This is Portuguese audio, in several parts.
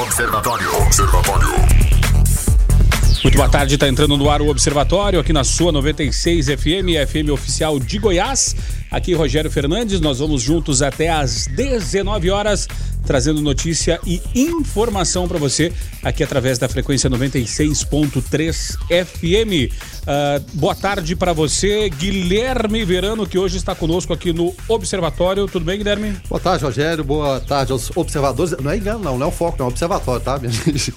Observatório. Observatório. Muito boa tarde, está entrando no ar o Observatório aqui na sua 96 FM, FM oficial de Goiás. Aqui Rogério Fernandes, nós vamos juntos até às 19 horas, trazendo notícia e informação para você aqui através da frequência 96.3 FM. Uh, boa tarde para você, Guilherme Verano, que hoje está conosco aqui no Observatório. Tudo bem, Guilherme? Boa tarde, Rogério. Boa tarde aos observadores. Não é engano, não, não é o foco, não é o observatório, tá, minha gente?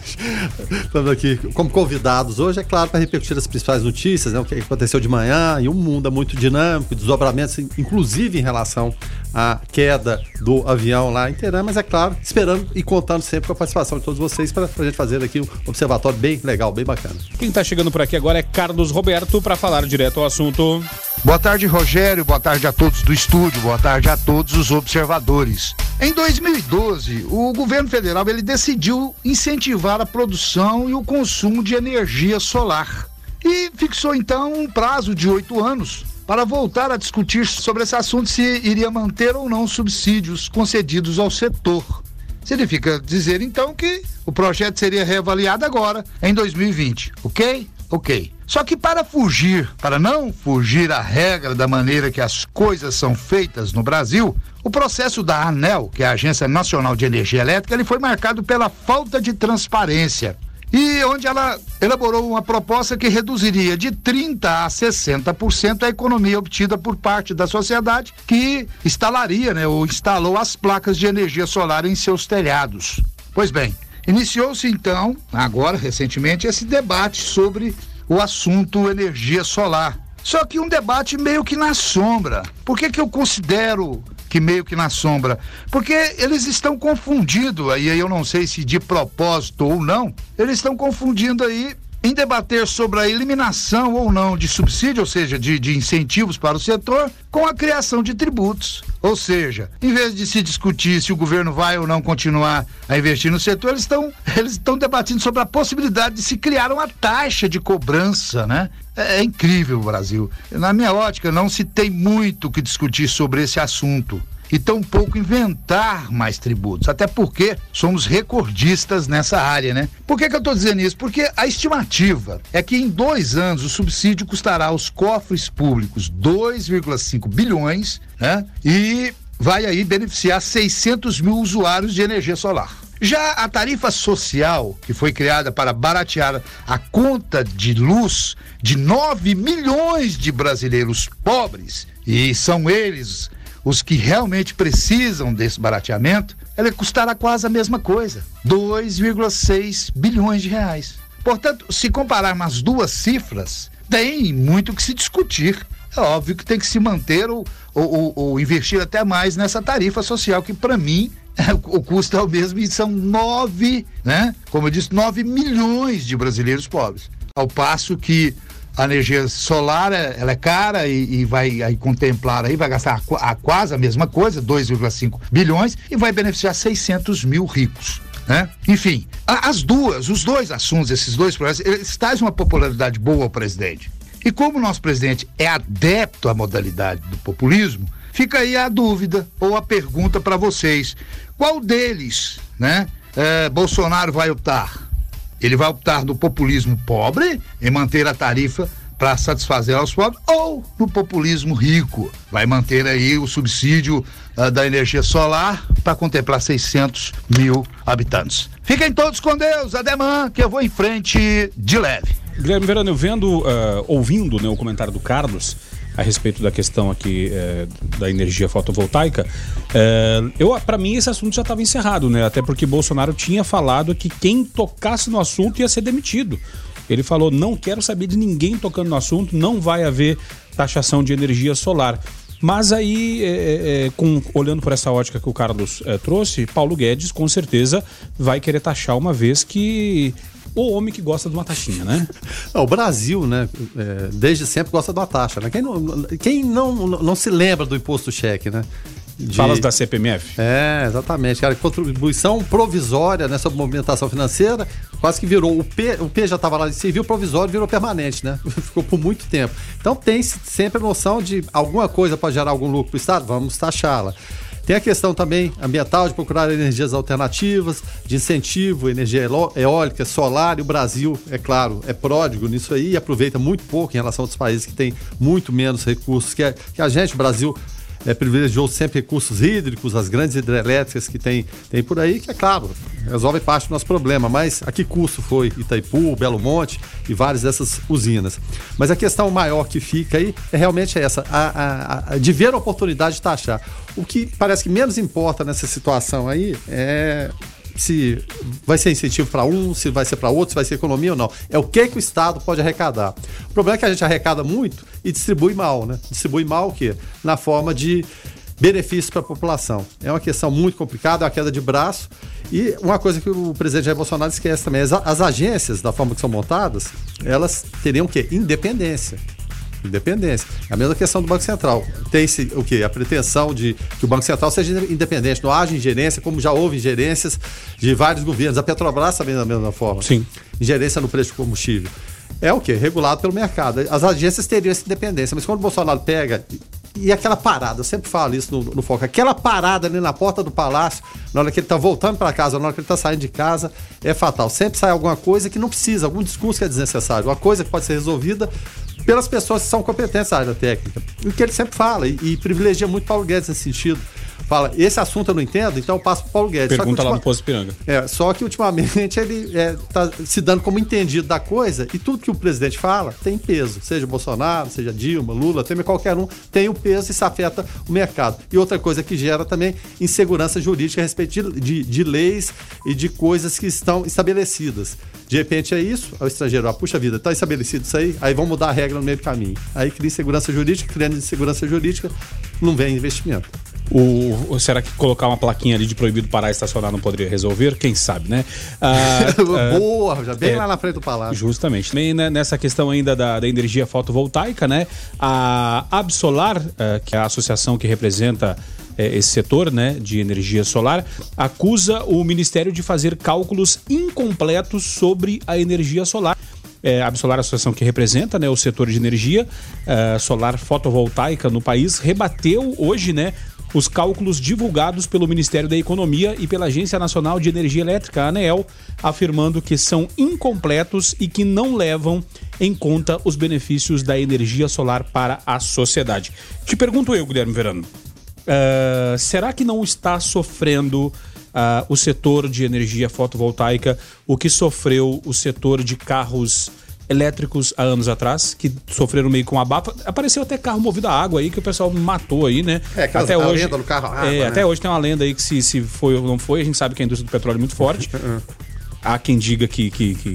Estamos aqui como convidados hoje, é claro, para repercutir as principais notícias, né, o que aconteceu de manhã e um mundo é muito dinâmico, desdobramentos inclusive em relação à queda do avião lá em Teherã, mas é claro, esperando e contando sempre com a participação de todos vocês para a gente fazer aqui um observatório bem legal, bem bacana. Quem está chegando por aqui agora é Carlos Roberto para falar direto ao assunto. Boa tarde, Rogério. Boa tarde a todos do estúdio. Boa tarde a todos os observadores. Em 2012, o governo federal ele decidiu incentivar a produção e o consumo de energia solar e fixou então um prazo de oito anos para voltar a discutir sobre esse assunto se iria manter ou não subsídios concedidos ao setor. Significa dizer então que o projeto seria reavaliado agora, em 2020, ok? Ok. Só que para fugir, para não fugir à regra da maneira que as coisas são feitas no Brasil, o processo da ANEL, que é a Agência Nacional de Energia Elétrica, ele foi marcado pela falta de transparência e onde ela elaborou uma proposta que reduziria de 30% a 60% a economia obtida por parte da sociedade que instalaria, né, ou instalou as placas de energia solar em seus telhados. Pois bem, iniciou-se então, agora recentemente, esse debate sobre o assunto energia solar. Só que um debate meio que na sombra. Por que, que eu considero que meio que na sombra. Porque eles estão confundindo, aí eu não sei se de propósito ou não, eles estão confundindo aí em debater sobre a eliminação ou não de subsídio, ou seja, de, de, incentivos para o setor, com a criação de tributos. Ou seja, em vez de se discutir se o governo vai ou não continuar a investir no setor, eles estão eles estão debatendo sobre a possibilidade de se criar uma taxa de cobrança, né? É, é incrível o Brasil. Na minha ótica, não se tem muito o que discutir sobre esse assunto e tampouco inventar mais tributos, até porque somos recordistas nessa área, né? Por que, que eu estou dizendo isso? Porque a estimativa é que em dois anos o subsídio custará aos cofres públicos 2,5 bilhões, né? E vai aí beneficiar 600 mil usuários de energia solar. Já a tarifa social, que foi criada para baratear a conta de luz de 9 milhões de brasileiros pobres, e são eles os que realmente precisam desse barateamento, ela custará quase a mesma coisa, 2,6 bilhões de reais. Portanto, se compararmos as duas cifras, tem muito que se discutir. É óbvio que tem que se manter ou, ou, ou investir até mais nessa tarifa social, que para mim o custo é o mesmo e são nove, né? Como eu disse, nove milhões de brasileiros pobres. Ao passo que a energia solar é, ela é cara e, e, vai aí contemplar aí, vai gastar a, a quase a mesma coisa, 2,5 bilhões, e vai beneficiar 600 mil ricos. Né? Enfim, as duas, os dois assuntos, esses dois projetos, eles trazem uma popularidade boa ao presidente. E como o nosso presidente é adepto à modalidade do populismo, fica aí a dúvida ou a pergunta para vocês: qual deles, né, é, Bolsonaro vai optar? Ele vai optar no populismo pobre, em manter a tarifa para satisfazer aos pobres, ou no populismo rico, vai manter aí o subsídio uh, da energia solar para contemplar 600 mil habitantes. Fiquem todos com Deus, ademã, que eu vou em frente de leve. Guilherme Verano, vendo, uh, ouvindo né, o comentário do Carlos, a respeito da questão aqui é, da energia fotovoltaica, é, eu para mim esse assunto já estava encerrado, né? Até porque Bolsonaro tinha falado que quem tocasse no assunto ia ser demitido. Ele falou: não quero saber de ninguém tocando no assunto, não vai haver taxação de energia solar. Mas aí, é, é, com, olhando por essa ótica que o Carlos é, trouxe, Paulo Guedes com certeza vai querer taxar uma vez que o homem que gosta de uma taxinha, né? Não, o Brasil, né, é, desde sempre gosta de uma taxa, né? Quem, não, quem não, não se lembra do imposto cheque, né? De... Falas da CPMF? É, exatamente, cara. Contribuição provisória nessa movimentação financeira, quase que virou. O P, o P já estava lá de civil provisório, virou permanente, né? Ficou por muito tempo. Então tem sempre a noção de alguma coisa pode gerar algum lucro para o Estado, vamos taxá-la. Tem a questão também ambiental de procurar energias alternativas, de incentivo, energia eólica, solar, e o Brasil, é claro, é pródigo nisso aí e aproveita muito pouco em relação a outros países que têm muito menos recursos que a, que a gente. O Brasil é, privilegiou sempre recursos hídricos, as grandes hidrelétricas que tem, tem por aí, que é claro, resolve parte do nosso problema, mas a que custo foi Itaipu, Belo Monte e várias dessas usinas? Mas a questão maior que fica aí é realmente essa, a, a, a de ver a oportunidade de taxar. O que parece que menos importa nessa situação aí é se vai ser incentivo para um, se vai ser para outro, se vai ser economia ou não. É o que, que o Estado pode arrecadar. O problema é que a gente arrecada muito e distribui mal, né? Distribui mal o quê? Na forma de benefícios para a população. É uma questão muito complicada, é uma queda de braço. E uma coisa que o presidente Jair Bolsonaro esquece também, as, as agências, da forma que são montadas, elas teriam o quê? Independência independência. É a mesma questão do Banco Central. Tem-se o quê? A pretensão de que o Banco Central seja independente, não haja ingerência, como já houve ingerências de vários governos. A Petrobras também da mesma forma. Sim. Ingerência no preço do combustível. É o quê? Regulado pelo mercado. As agências teriam essa independência, mas quando o Bolsonaro pega e aquela parada, eu sempre falo isso no, no, foco, aquela parada ali na porta do palácio, na hora que ele está voltando para casa, na hora que ele está saindo de casa, é fatal. Sempre sai alguma coisa que não precisa, algum discurso que é desnecessário, uma coisa que pode ser resolvida pelas pessoas que são competentes na área técnica. O que ele sempre fala, e, e privilegia muito Paulo Guedes nesse sentido fala, esse assunto eu não entendo, então eu passo pro Paulo Guedes. Pergunta lá no Posto Piranga. É, só que ultimamente ele é, tá se dando como entendido da coisa e tudo que o presidente fala tem peso. Seja Bolsonaro, seja Dilma, Lula, Temer, qualquer um, tem o peso e isso afeta o mercado. E outra coisa que gera também insegurança jurídica a respeito de, de, de leis e de coisas que estão estabelecidas. De repente é isso, o estrangeiro, ah, puxa vida, está estabelecido isso aí, aí vão mudar a regra no meio do caminho. Aí cria insegurança jurídica, criando insegurança jurídica, não vem investimento. O, será que colocar uma plaquinha ali de proibido parar e estacionar não poderia resolver? Quem sabe, né? Ah, Boa, já bem é, lá na frente do palácio. Justamente. Também né, nessa questão ainda da, da, energia fotovoltaica, né? A Absolar, uh, que é a associação que representa uh, esse setor né, de energia solar, acusa o Ministério de fazer cálculos incompletos sobre a energia solar. É, a Absolar, a associação que representa né, o setor de energia uh, solar fotovoltaica no país, rebateu hoje né, os cálculos divulgados pelo Ministério da Economia e pela Agência Nacional de Energia Elétrica, ANEEL, afirmando que são incompletos e que não levam em conta os benefícios da energia solar para a sociedade. Te pergunto eu, Guilherme Verano, uh, será que não está sofrendo uh, o setor de energia fotovoltaica o que sofreu o setor de carros elétricos há anos atrás, que sofreram meio com abafa. Apareceu até carro movido a água aí, que o pessoal matou aí, né? É, até hoje, lenda do carro água, é, né? Até hoje tem uma lenda aí que se, se foi ou não foi, a gente sabe que a indústria do petróleo é muito forte. Há quem diga que, que, que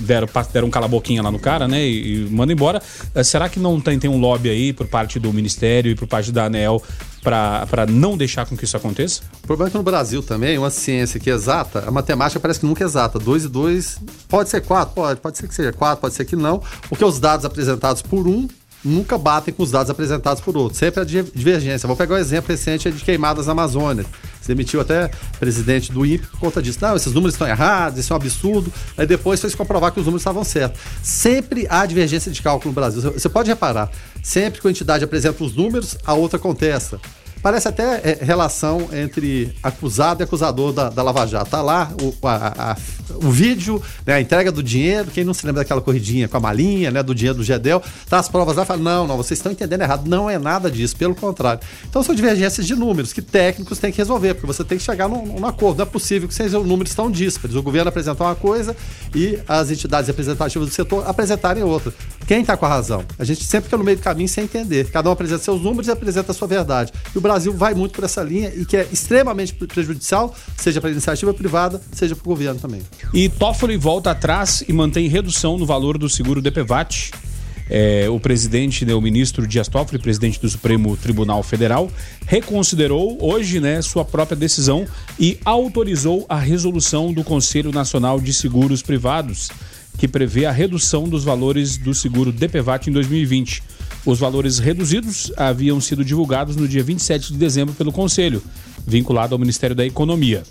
deram, deram um cala-boquinha lá no cara, né? E, e manda embora. Uh, será que não tem, tem um lobby aí por parte do Ministério e por parte da ANEL para não deixar com que isso aconteça? O problema é que no Brasil também, uma ciência que é exata, a matemática parece que nunca é exata. 2 e 2 pode ser 4, pode, pode ser que seja 4, pode ser que não, porque os dados apresentados por um nunca batem com os dados apresentados por outro. Sempre a divergência. Vou pegar um exemplo recente de queimadas na Amazônia. Demitiu até presidente do INPE por conta disso. Não, esses números estão errados, isso é um absurdo. Aí depois se comprovar que os números estavam certos. Sempre há divergência de cálculo no Brasil. Você pode reparar, sempre que a entidade apresenta os números, a outra contesta. Parece até é, relação entre acusado e acusador da, da Lava Jato. Tá lá o, a, a, o vídeo, né, a entrega do dinheiro. Quem não se lembra daquela corridinha com a malinha, né, do dinheiro do Gedel, tá as provas lá e fala: não, não, vocês estão entendendo errado. Não é nada disso, pelo contrário. Então são divergências de números que técnicos têm que resolver, porque você tem que chegar num, num acordo. Não é possível que sejam números tão díspares. O governo apresentar uma coisa e as entidades representativas do setor apresentarem outra. Quem está com a razão? A gente sempre fica no meio do caminho sem entender. Cada um apresenta seus números e apresenta a sua verdade. E o Brasil vai muito por essa linha e que é extremamente prejudicial, seja para a iniciativa privada, seja para o governo também. E Toffoli volta atrás e mantém redução no valor do seguro DPVAT. É, o presidente, né, o ministro Dias Toffoli, presidente do Supremo Tribunal Federal, reconsiderou hoje né, sua própria decisão e autorizou a resolução do Conselho Nacional de Seguros Privados, que prevê a redução dos valores do seguro DPVAT em 2020. Os valores reduzidos haviam sido divulgados no dia 27 de dezembro pelo Conselho, vinculado ao Ministério da Economia.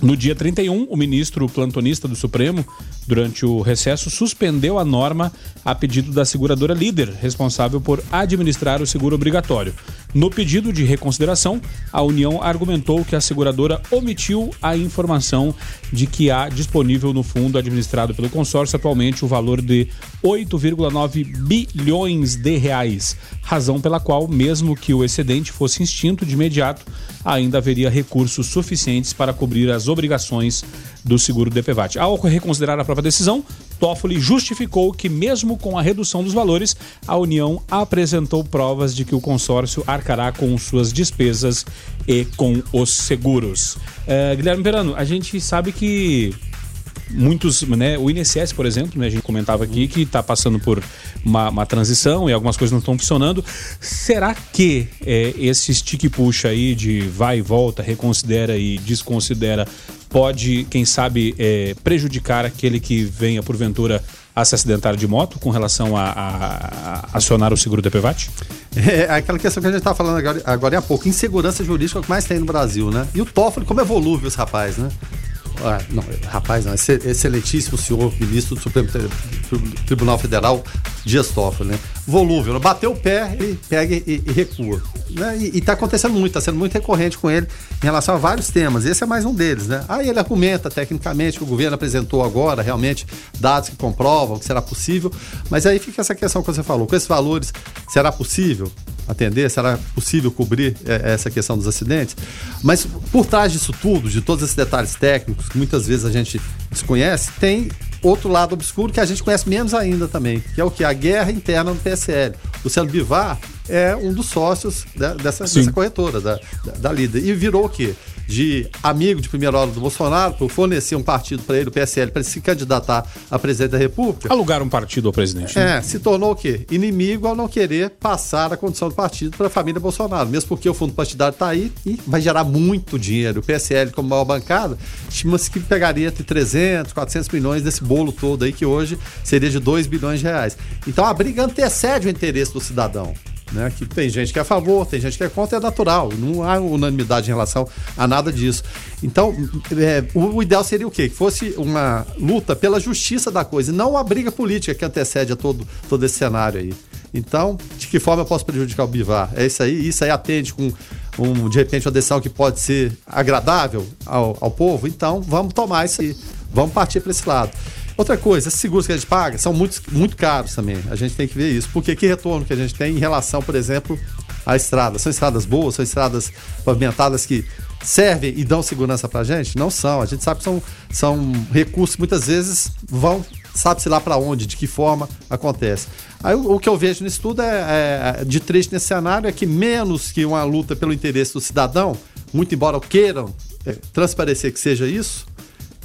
No dia 31, o ministro plantonista do Supremo, durante o recesso, suspendeu a norma a pedido da seguradora líder, responsável por administrar o seguro obrigatório. No pedido de reconsideração, a União argumentou que a seguradora omitiu a informação de que há disponível no fundo administrado pelo consórcio atualmente o valor de 8,9 bilhões de reais, razão pela qual, mesmo que o excedente fosse extinto de imediato, ainda haveria recursos suficientes para cobrir as obrigações do seguro DPVAT. Ao reconsiderar a própria decisão, Toffoli justificou que, mesmo com a redução dos valores, a União apresentou provas de que o consórcio arcará com suas despesas e com os seguros. É, Guilherme Verano, a gente sabe que muitos, né, o INSS, por exemplo, né, a gente comentava aqui que está passando por uma, uma, transição e algumas coisas não estão funcionando. Será que é, esse stick puxa aí de vai e volta, reconsidera e desconsidera pode, quem sabe, é, prejudicar aquele que venha, porventura, a se acidentar de moto com relação a, a, a acionar o seguro DPVAT? É, é aquela questão que a gente estava falando agora, agora há pouco. Insegurança jurídica é o que mais tem no Brasil, né? E o Toffoli, como é volúvel esse rapaz, né? Ah, não, rapaz, não, excelentíssimo senhor ministro do Supremo Tribunal Federal, Dias Toffoli, né? Volúvel, né? bateu o pé, ele pega e, e recua. Né? E, está acontecendo muito, está sendo muito recorrente com ele em relação a vários temas. Esse é mais um deles, né? Aí ele argumenta tecnicamente que o governo apresentou agora realmente dados que comprovam que será possível, mas aí fica essa questão que você falou, com esses valores, será possível? atender? Será possível cobrir é, essa questão dos acidentes? Mas por trás disso tudo, de todos esses detalhes técnicos que muitas vezes a gente desconhece, tem outro lado obscuro que a gente conhece menos ainda também, que é o que? A guerra interna no PSL. O Célio Bivar é um dos sócios dessa, dessa corretora, da, da, da líder. E virou o quê? De amigo de primeira hora do Bolsonaro, por fornecer um partido para ele, o PSL, para ele se candidatar a presidente da República. Alugar um partido ao presidente. Né? É, se tornou o quê? Inimigo ao não querer passar a condição do partido para a família Bolsonaro, mesmo porque o fundo partidário está aí e vai gerar muito dinheiro. O PSL, como maior bancada, estima-se que pegaria entre 300, 400 milhões desse bolo todo aí, que hoje seria de 2 bilhões de reais. Então a briga antecede o interesse do cidadão. Né? Que tem gente que é a favor, tem gente que é contra, é natural. Não há unanimidade em relação a nada disso. Então, é, o, o, ideal seria o quê? Que fosse uma luta pela justiça da coisa, e não uma briga política que antecede a todo, todo esse cenário aí. Então, de que forma eu posso prejudicar o Bivar? É isso aí, isso aí atende com um, de repente uma decisão que pode ser agradável ao, ao povo, então vamos tomar isso aí, vamos partir para esse lado. Outra coisa, esses seguros que a gente paga são muito, muito caros também. A gente tem que ver isso. Porque que retorno que a gente tem em relação, por exemplo, à estrada? São estradas boas, são estradas pavimentadas que servem e dão segurança pra gente? Não são. A gente sabe que são, são recursos que muitas vezes vão, sabe-se lá para onde, de que forma acontece. Aí o, o, que eu vejo nisso tudo é, é, de triste nesse cenário é que menos que uma luta pelo interesse do cidadão, muito embora queiram é, transparecer que seja isso,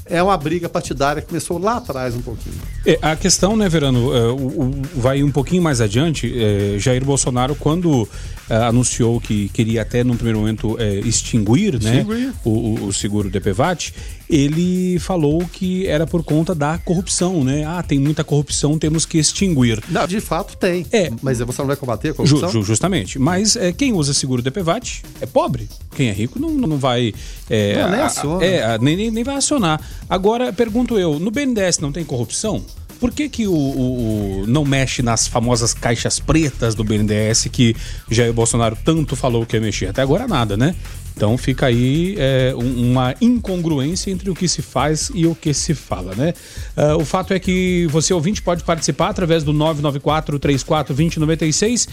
é uma briga partidária que começou lá atrás um pouquinho. É, a questão, né, Verano, é, o, o, vai um pouquinho mais adiante. É, Jair Bolsonaro, quando é, anunciou que queria até, num primeiro momento, é, extinguir, né, o, o, seguro DPVAT, ele falou que era por conta da corrupção, né? Ah, tem muita corrupção, temos que extinguir. Não, de fato tem. É, mas você não vai combater a corrupção? Ju, justamente. Mas é, quem usa seguro DPVAT é pobre. Quem é rico não, não vai. É, não, nem aciona. É, nem, nem vai acionar. Agora, pergunto eu, no BNDES não tem corrupção? Por que, que o, o, o, não mexe nas famosas caixas pretas do BNDES que Jair Bolsonaro tanto falou que ia mexer? Até agora nada, né? Então fica aí é, uma incongruência entre o que se faz e o que se fala, né? Uh, o fato é que você ouvinte pode participar através do 994 34 2096, uh,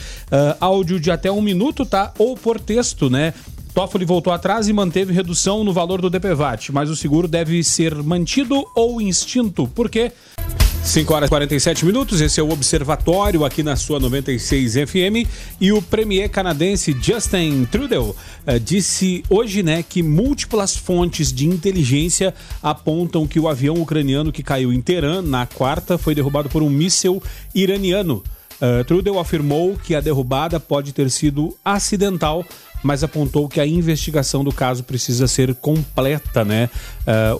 áudio de até um minuto, tá? Ou por texto, né? Toffoli voltou atrás e manteve redução no valor do DPVAT, mas o seguro deve ser mantido ou extinto. Por quê? 5 horas e 47 minutos, esse é o Observatório aqui na sua 96 FM e o premier canadense Justin Trudeau uh, disse hoje, né, que múltiplas fontes de inteligência apontam que o avião ucraniano que caiu em Teherã na quarta foi derrubado por um míssil iraniano. Uh, Trudeau afirmou que a derrubada pode ter sido acidental mas apontou que a investigação do caso precisa ser completa, né?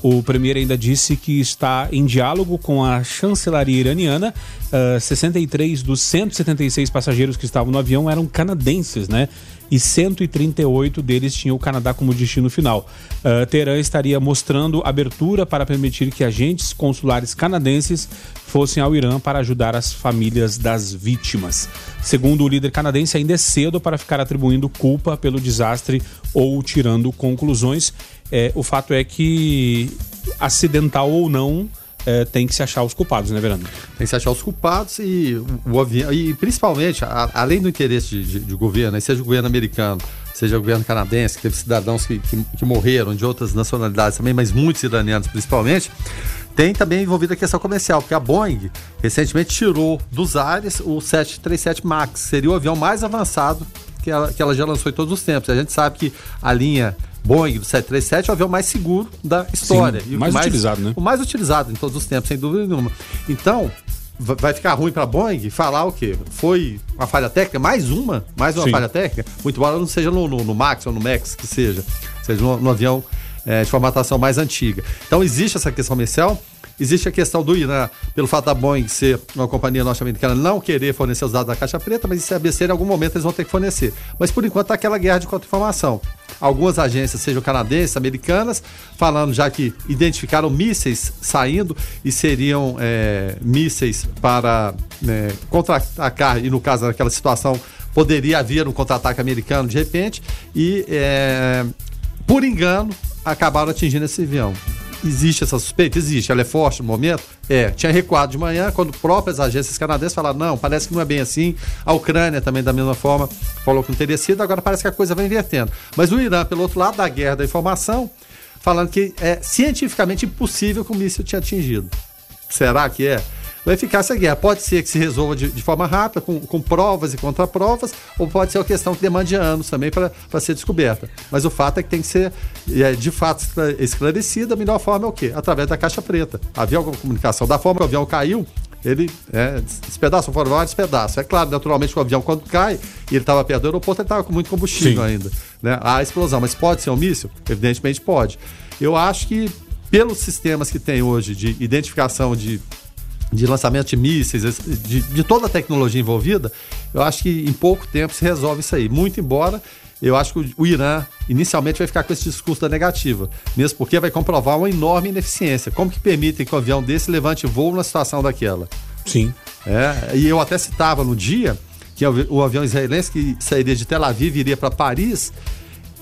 Uh, o premier ainda disse que está em diálogo com a chancelaria iraniana. Uh, 63 dos 176 passageiros que estavam no avião eram canadenses, né? E 138 deles tinham o Canadá como destino final. Uh, Teherã estaria mostrando abertura para permitir que agentes consulares canadenses fossem ao Irã para ajudar as famílias das vítimas. Segundo o líder canadense, ainda é cedo para ficar atribuindo culpa pelo desastre ou tirando conclusões. É, o fato é que, acidental ou não, é, tem que se achar os culpados, né, Verano? Tem que se achar os culpados e o avião, e principalmente, a, além do interesse de, de, de governo, né, seja o governo americano, seja o governo canadense, que teve cidadãos que, que, que, morreram de outras nacionalidades também, mas muitos iranianos principalmente, tem também envolvido a questão comercial, porque a Boeing recentemente tirou dos ares o 737 MAX, seria o avião mais avançado que ela, que ela já lançou em todos os tempos. A gente sabe que a linha Boeing do 737 é o avião mais seguro da história. Sim, e mais, mais utilizado, né? O mais utilizado em todos os tempos, sem dúvida nenhuma. Então, vai ficar ruim para a Boeing falar o quê? Foi uma falha técnica? Mais uma? Mais uma Sim. falha técnica? Muito embora não seja no, no, no, Max ou no Max, que seja. Seja no, no avião é, de formatação mais antiga. Então, existe essa questão comercial. Existe a questão do Irã, pelo fato da Boeing ser uma companhia norte-americana não querer fornecer os dados da caixa preta, mas isso é ABC, em algum momento eles vão ter que fornecer. Mas por enquanto está aquela guerra de contra-informação. Algumas agências, sejam canadenses, americanas, falando já que identificaram mísseis saindo e seriam é, mísseis para né, contra-atacar, e no caso daquela situação poderia haver um contra-ataque americano de repente, e é, por engano acabaram atingindo esse avião. Existe essa suspeita? Existe. Ela é forte no momento? É. Tinha recuado de manhã, quando próprias agências canadenses falaram: não, parece que não é bem assim. A Ucrânia também, da mesma forma, falou que não teria sido. Agora parece que a coisa vai invertendo. Mas o Irã, pelo outro lado da guerra da informação, falando que é cientificamente impossível que o míssil tinha atingido. Será que é? Vai ficar essa guerra. Pode ser que se resolva de, de forma rápida, com, com, provas e contraprovas, ou pode ser uma questão que demande anos também para ser descoberta. Mas o fato é que tem que ser, é, de fato, esclarecida. A melhor forma é o quê? Através da caixa preta. Havia alguma comunicação. Da forma que o avião caiu, ele é, despedaça, foram vários pedaços. É claro, naturalmente, que o avião, quando cai e ele estava perto do aeroporto, ele estava com muito combustível Sim. ainda. Né? A explosão. Mas pode ser um míssil? Evidentemente pode. Eu acho que, pelos sistemas que tem hoje de identificação de de lançamento de mísseis, de, de, toda a tecnologia envolvida, eu acho que em pouco tempo se resolve isso aí. Muito embora eu acho que o Irã inicialmente vai ficar com esse discurso da negativa, mesmo porque vai comprovar uma enorme ineficiência. Como que permitem que um avião desse levante voo numa situação daquela? Sim. É, e eu até citava no dia que o avião israelense que sairia de Tel Aviv iria para Paris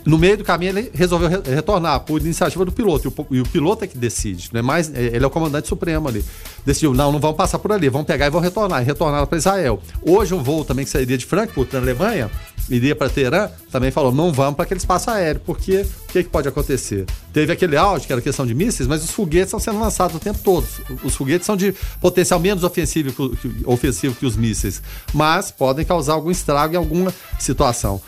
no meio do caminho ele resolveu re retornar por iniciativa do piloto. E o, e o, piloto é que decide, não é mais, é, ele é o comandante supremo ali. Decidiu, não, não vão passar por ali, vão pegar e vão retornar. E retornaram para Israel. Hoje um voo também que sairia de Frankfurt, na Alemanha, iria para Teherã, também falou, não vamos para aquele espaço aéreo, porque o que, que, pode acontecer? Teve aquele áudio, que era questão de mísseis, mas os foguetes estão sendo lançados o tempo todo. Os foguetes são de potencial menos ofensivo que, ofensivo que os mísseis, mas podem causar algum estrago em alguma situação.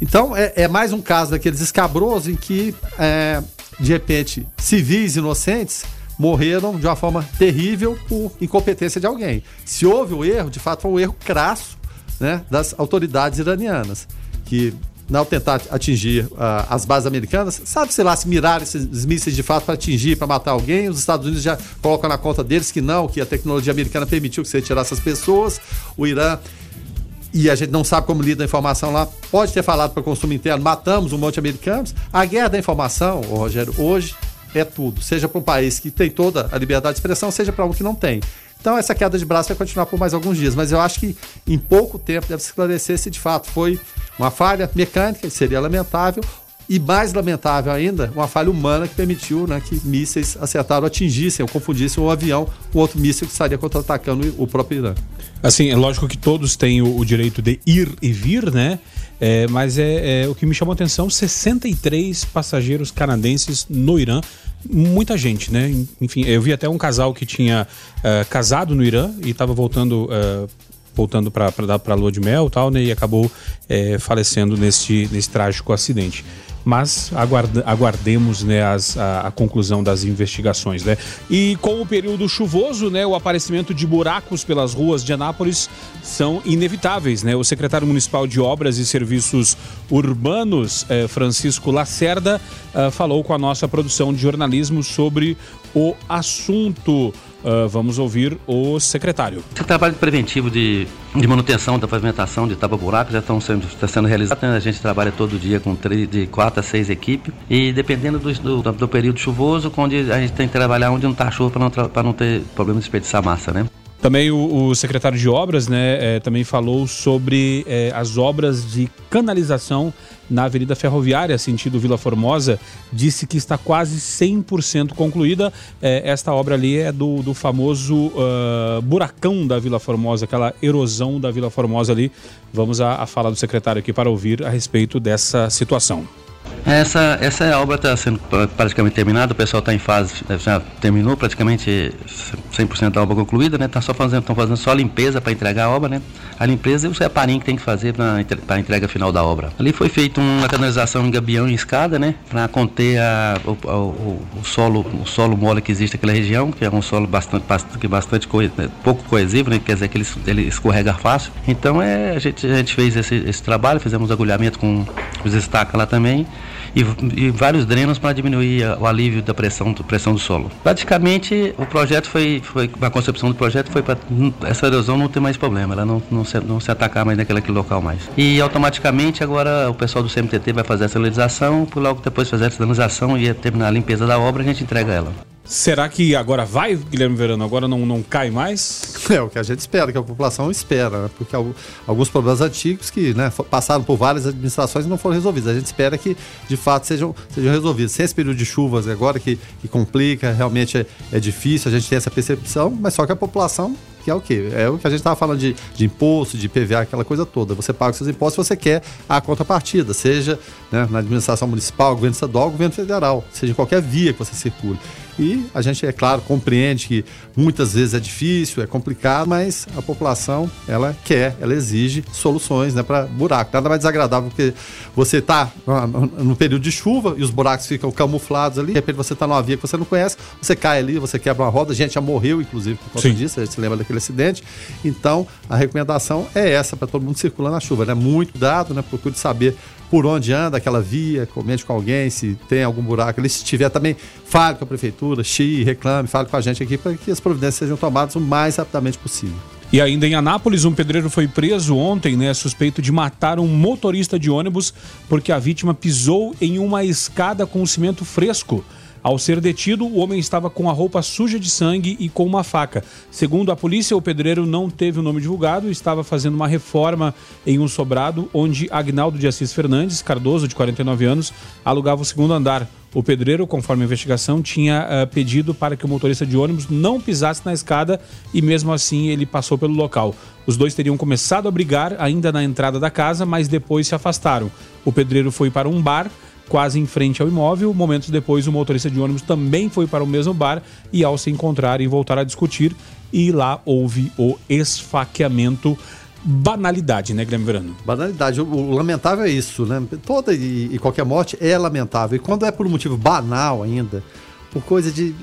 Então, é, é, mais um caso daqueles escabrosos em que, é, de repente, civis inocentes morreram de uma forma terrível por incompetência de alguém. Se houve o erro, de fato, foi um erro crasso né, das autoridades iranianas, que, ao tentar atingir uh, as bases americanas, sabe, sei lá, se mirar esses mísseis de fato para atingir, para matar alguém, os Estados Unidos já colocam na conta deles que não, que a tecnologia americana permitiu que você retirasse essas pessoas, o Irã e a gente não sabe como lida a informação lá, pode ter falado para o consumo interno, matamos um monte de americanos. A guerra da informação, Rogério, hoje é tudo. Seja para um país que tem toda a liberdade de expressão, seja para um que não tem. Então essa queda de braço vai continuar por mais alguns dias, mas eu acho que em pouco tempo deve se esclarecer se de fato foi uma falha mecânica, seria lamentável, e mais lamentável ainda, uma falha humana que permitiu né, que mísseis acertaram, atingissem ou confundissem um avião com outro míssil que estaria contra-atacando o próprio Irã. Assim, é lógico que todos têm o, o direito de ir e vir, né? É, mas é, é, o que me chamou a atenção: 63 passageiros canadenses no Irã. Muita gente, né? Enfim, eu vi até um casal que tinha uh, casado no Irã e estava voltando. Uh, voltando para a lua de mel tal, né? E acabou é, falecendo neste, nesse trágico acidente mas aguarda, aguardemos né, as, a, a, conclusão das investigações. Né? E com o período chuvoso, né, o aparecimento de buracos pelas ruas de Anápolis são inevitáveis. Né? O secretário municipal de Obras e Serviços Urbanos, eh, Francisco Lacerda, eh, falou com a nossa produção de jornalismo sobre o assunto. Uh, vamos ouvir o secretário. Esse trabalho preventivo de, de manutenção da pavimentação de tapa-buraco já estão sendo, está sendo realizado. A gente trabalha todo dia com três, de quatro a seis equipes e dependendo do, do, do período chuvoso, onde a gente tem que trabalhar onde não está chuva para não, não ter problema de desperdiçar massa, né? Também o, o, secretário de obras, né, é, também falou sobre é, as obras de canalização na Avenida Ferroviária, sentido Vila Formosa, disse que está quase 100% concluída. É, esta obra ali é do, do famoso uh, buracão da Vila Formosa, aquela erosão da Vila Formosa ali. Vamos à, à fala do secretário aqui para ouvir a respeito dessa situação. Essa, essa obra está sendo praticamente terminada, o pessoal está em fase, já terminou praticamente 100% da obra concluída, né? Tá só fazendo, estão fazendo só a limpeza para entregar a obra, né? A limpeza e o reparinho que tem que fazer para a entrega final da obra. Ali foi feita uma canalização em gabião e escada, né? Para conter a, o, o, o, solo, o solo mole que existe naquela região, que é um solo bastante, bastante, bastante né? pouco coesivo, né? Quer dizer que ele, ele escorrega fácil. Então é, a, gente, a gente fez esse, esse trabalho, fizemos agulhamento com os estacas lá também e, e vários drenos para diminuir o alívio da pressão, da pressão do solo. Praticamente o projeto foi, foi a concepção do projeto foi para essa erosão não ter mais problema, ela não, não, se, não se atacar mais naquele, local mais. E automaticamente agora o pessoal do CMTT vai fazer a sinalização, logo depois fazer a sinalização e terminar a limpeza da obra, a gente entrega ela. Será que agora vai, Guilherme Verano? Agora não, não cai mais? É o que a gente espera, que a população espera, né? porque alguns problemas antigos que né, passaram por várias administrações não foram resolvidos. A gente espera que de fato sejam, sejam resolvidos. Sem esse período de chuvas agora que, que complica, realmente é, é difícil, a gente tem essa percepção, mas só que a população que é o quê? É o que a gente estava falando de, de imposto, de PVA, aquela coisa toda. Você paga os seus impostos, você quer a contrapartida, seja né, na administração municipal, governo estadual, governo federal, seja em qualquer via que você circule. E a gente, é claro, compreende que muitas vezes é difícil, é complicado, mas a população, ela quer, ela exige soluções né, para buraco. Nada mais desagradável que você está no período de chuva e os buracos ficam camuflados ali, de repente você está numa via que você não conhece, você cai ali, você quebra uma roda, a gente já morreu, inclusive, por conta Sim. disso, a gente se lembra daquele acidente. Então, a recomendação é essa para todo mundo circular na chuva, né? Muito dado, né? Procure saber por onde anda aquela via, comente com alguém se tem algum buraco ali. Se tiver também, fale com a prefeitura, xie, reclame, fale com a gente aqui para que as providências sejam tomadas o mais rapidamente possível. E ainda em Anápolis, um pedreiro foi preso ontem, né, suspeito de matar um motorista de ônibus porque a vítima pisou em uma escada com cimento fresco. Ao ser detido, o homem estava com a roupa suja de sangue e com uma faca. Segundo a polícia, o pedreiro não teve o nome divulgado e estava fazendo uma reforma em um sobrado onde Agnaldo de Assis Fernandes, Cardoso, de 49 anos, alugava o segundo andar. O pedreiro, conforme a investigação, tinha uh, pedido para que o motorista de ônibus não pisasse na escada e mesmo assim ele passou pelo local. Os dois teriam começado a brigar ainda na entrada da casa, mas depois se afastaram. O pedreiro foi para um bar quase em frente ao imóvel. Momentos depois, o motorista de ônibus também foi para o mesmo bar e, ao se encontrar e voltar a discutir, e lá houve o esfaqueamento. Banalidade, né, Guilherme Verano? Banalidade. O, o, lamentável é isso, né? Toda e, e qualquer morte é lamentável. E quando é por um motivo banal ainda, por coisa de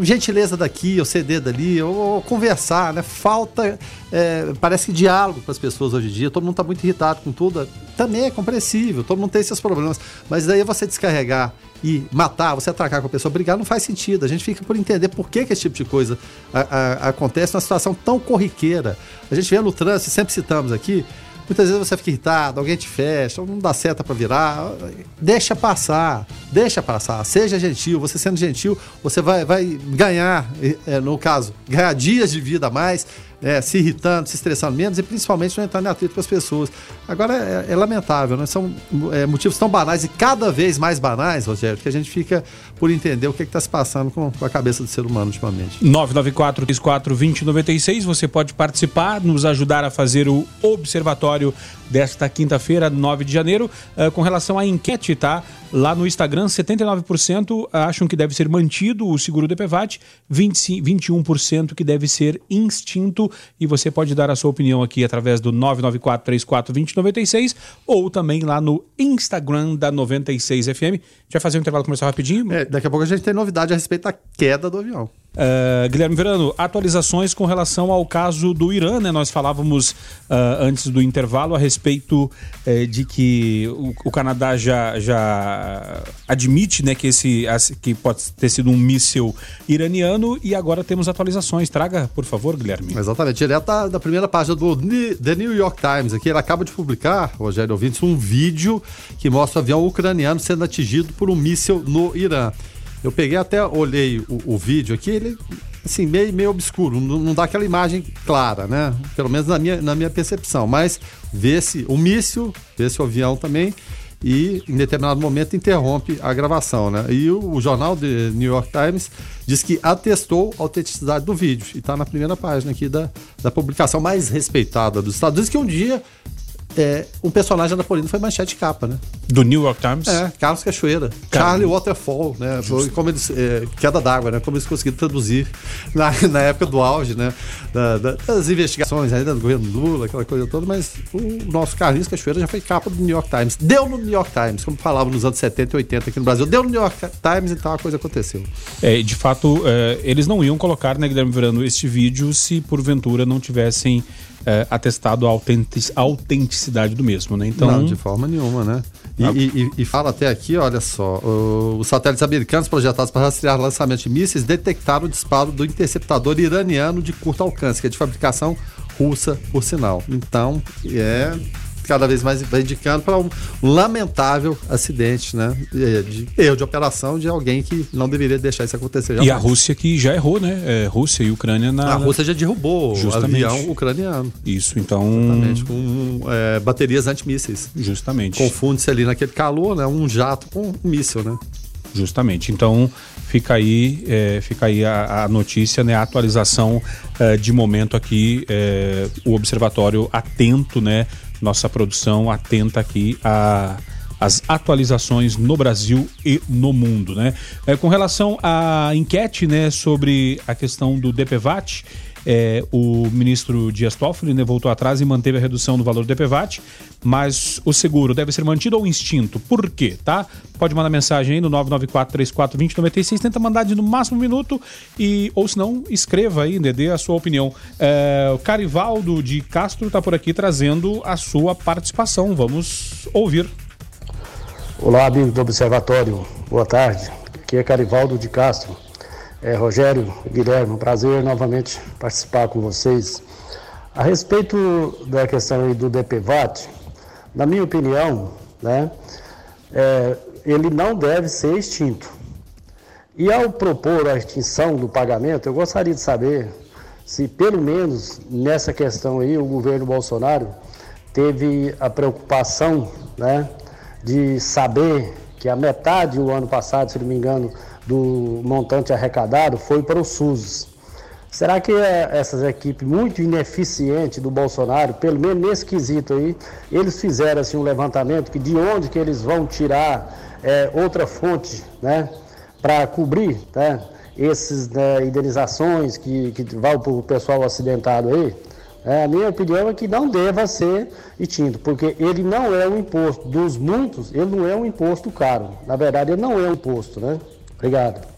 gentileza daqui, ou ceder dali, ou, conversar, né? Falta, é, parece que diálogo para as pessoas hoje em dia. Todo mundo está muito irritado com tudo. Também é compreensível, todo mundo tem esses problemas. Mas daí você descarregar e matar, você atracar com a pessoa, brigar, não faz sentido. A gente fica por entender por que, que esse tipo de coisa a, a, acontece numa situação tão corriqueira. A gente vê no trânsito, sempre citamos aqui, Muitas vezes você fica irritado, alguém te fecha, não dá seta para virar. Deixa passar, deixa passar. Seja gentil. Você sendo gentil, você vai, vai ganhar, é, no caso, ganhar dias de vida a mais é, se irritando, se estressando menos e principalmente não entrando em atrito com as pessoas. Agora é, é lamentável, né? são é, motivos tão banais e cada vez mais banais, Rogério, que a gente fica por entender o que está se passando com, com, a cabeça do ser humano ultimamente. 994 34 2096 você pode participar, nos ajudar a fazer o observatório desta quinta-feira, 9 de janeiro, uh, com relação à enquete, tá? Lá no Instagram, 79% acham que deve ser mantido o seguro DPVAT, 20, 21% que deve ser extinto. E você pode dar a sua opinião aqui através do 994-34-2096 ou também lá no Instagram da 96FM. A gente vai fazer um intervalo comercial rapidinho? É, daqui a pouco a gente tem novidade a respeito da queda do avião. Uh, Guilherme Verano, atualizações com relação ao caso do Irã, né? Nós falávamos uh, antes do intervalo a respeito uh, de que o, o, Canadá já, já admite né, que, esse, que pode ter sido um míssil iraniano e agora temos atualizações. Traga, por favor, Guilherme. Exatamente, direto da, primeira página do The New York Times. Aqui ele acaba de publicar, Rogério Ouvintes, um vídeo que mostra o avião ucraniano sendo atingido por um míssil no Irã. Eu peguei até, olhei o, o vídeo aqui, ele assim, meio, meio obscuro, não, não, dá aquela imagem clara, né? Pelo menos na minha, na minha percepção. Mas vê-se o míssil, vê-se o avião também, e em determinado momento interrompe a gravação, né? E o, o jornal The New York Times diz que atestou a autenticidade do vídeo, e está na primeira página aqui da, da publicação mais respeitada dos Estados Unidos, que um dia é, um personagem napolino foi manchete capa, né? Do New York Times? É, Carlos Cachoeira. Car Charlie Waterfall, né? Como eles, é, queda d'água, né? Como eles conseguiram traduzir na, na época do auge, né? Da, da, das investigações ainda do governo Lula, aquela coisa toda, mas o nosso Carlinhos Cachoeira já foi capa do New York Times. Deu no New York Times, como falava nos anos 70 e 80 aqui no Brasil. Deu no New York Times, então a coisa aconteceu. É, de fato, é, eles não iam colocar, né, Guilherme Verano, este vídeo se porventura não tivessem é, atestado a autenticidade do mesmo, né? Então, não, de forma nenhuma, né? E, ah. e, e, fala até aqui, olha só, os satélites americanos projetados para rastrear lançamento de mísseis detectaram o disparo do interceptador iraniano de curto alcance, que é de fabricação russa, por sinal. Então, é cada vez mais vai indicando para um lamentável acidente, né? De erro de operação de alguém que não deveria deixar isso acontecer. E a Rússia que já errou, né? É, Rússia e Ucrânia na. A Rússia já derrubou o avião ucraniano. Isso, então. Exatamente, com é, baterias antimísseis. Justamente. Confunde-se ali naquele calor, né? Um jato com um míssil, né? Justamente. Então fica aí, é, fica aí a, a, notícia, né? A atualização é, de momento aqui, é, o observatório atento, né? Nossa produção atenta aqui a as atualizações no Brasil e no mundo, né? É, com relação à enquete, né, sobre a questão do DPVAT, é, o ministro Dias Toffoli né, voltou atrás e manteve a redução do valor do DPVAT, mas o seguro deve ser mantido ou extinto? Por quê? Tá? Pode mandar mensagem aí no 994-34-2096, tenta mandar de no máximo um minuto, e, ou se não, escreva aí, né, dê a sua opinião. É, o Carivaldo de Castro está por aqui trazendo a sua participação. Vamos ouvir. Olá, amigo do Observatório. Boa tarde. Aqui é Carivaldo de Castro. É, Rogério, Guilherme, um prazer novamente participar com vocês. A respeito da questão aí do DPVAT, na minha opinião, né, é, ele não deve ser extinto. E ao propor a extinção do pagamento, eu gostaria de saber se, pelo menos nessa questão aí, o governo Bolsonaro teve a preocupação né, de saber que a metade do ano passado, se não me engano, do montante arrecadado foi para o SUS. Será que é essas equipes muito ineficientes do Bolsonaro, pelo menos nesse quesito aí, eles fizeram assim, um levantamento que de onde que eles vão tirar é, outra fonte né, para cobrir né, essas né, indenizações que, que vão para o pessoal acidentado aí? É, a minha opinião é que não deva ser extinto, porque ele não é um imposto dos muitos, ele não é um imposto caro. Na verdade, ele não é um imposto, né? Obrigado.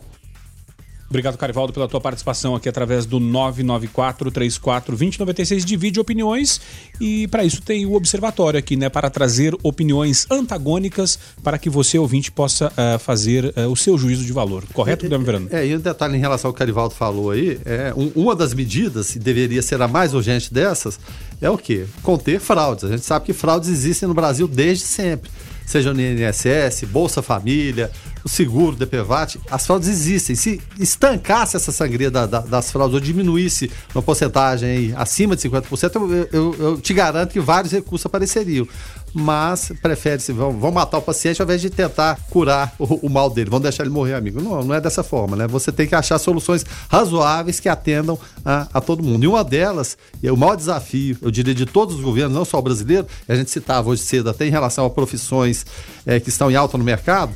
Obrigado, Carivaldo, pela tua participação aqui através do 994-34-2096. Divide opiniões e para isso tem o observatório aqui, né? Para trazer opiniões antagônicas para que você, ouvinte, possa uh, fazer uh, o seu juízo de valor. Correto, Guilherme Verano? É, e um detalhe em relação ao que o Carivaldo falou aí, é, um, uma das medidas, e deveria ser a mais urgente dessas, é o quê? Conter fraudes. A gente sabe que fraudes existem no Brasil desde sempre seja no INSS, Bolsa Família, o seguro, DPVAT, as fraudes existem. Se estancasse essa sangria da, da, das fraudes ou diminuísse uma porcentagem aí, acima de 50%, eu, eu, eu te garanto que vários recursos apareceriam. Mas prefere-se, vão, matar o paciente ao invés de tentar curar o, o, mal dele, vão deixar ele morrer, amigo. Não, não é dessa forma, né? Você tem que achar soluções razoáveis que atendam a, a todo mundo. E uma delas, e é o maior desafio, eu diria, de todos os governos, não só o brasileiro, a gente citava hoje cedo até em relação a profissões é, que estão em alta no mercado,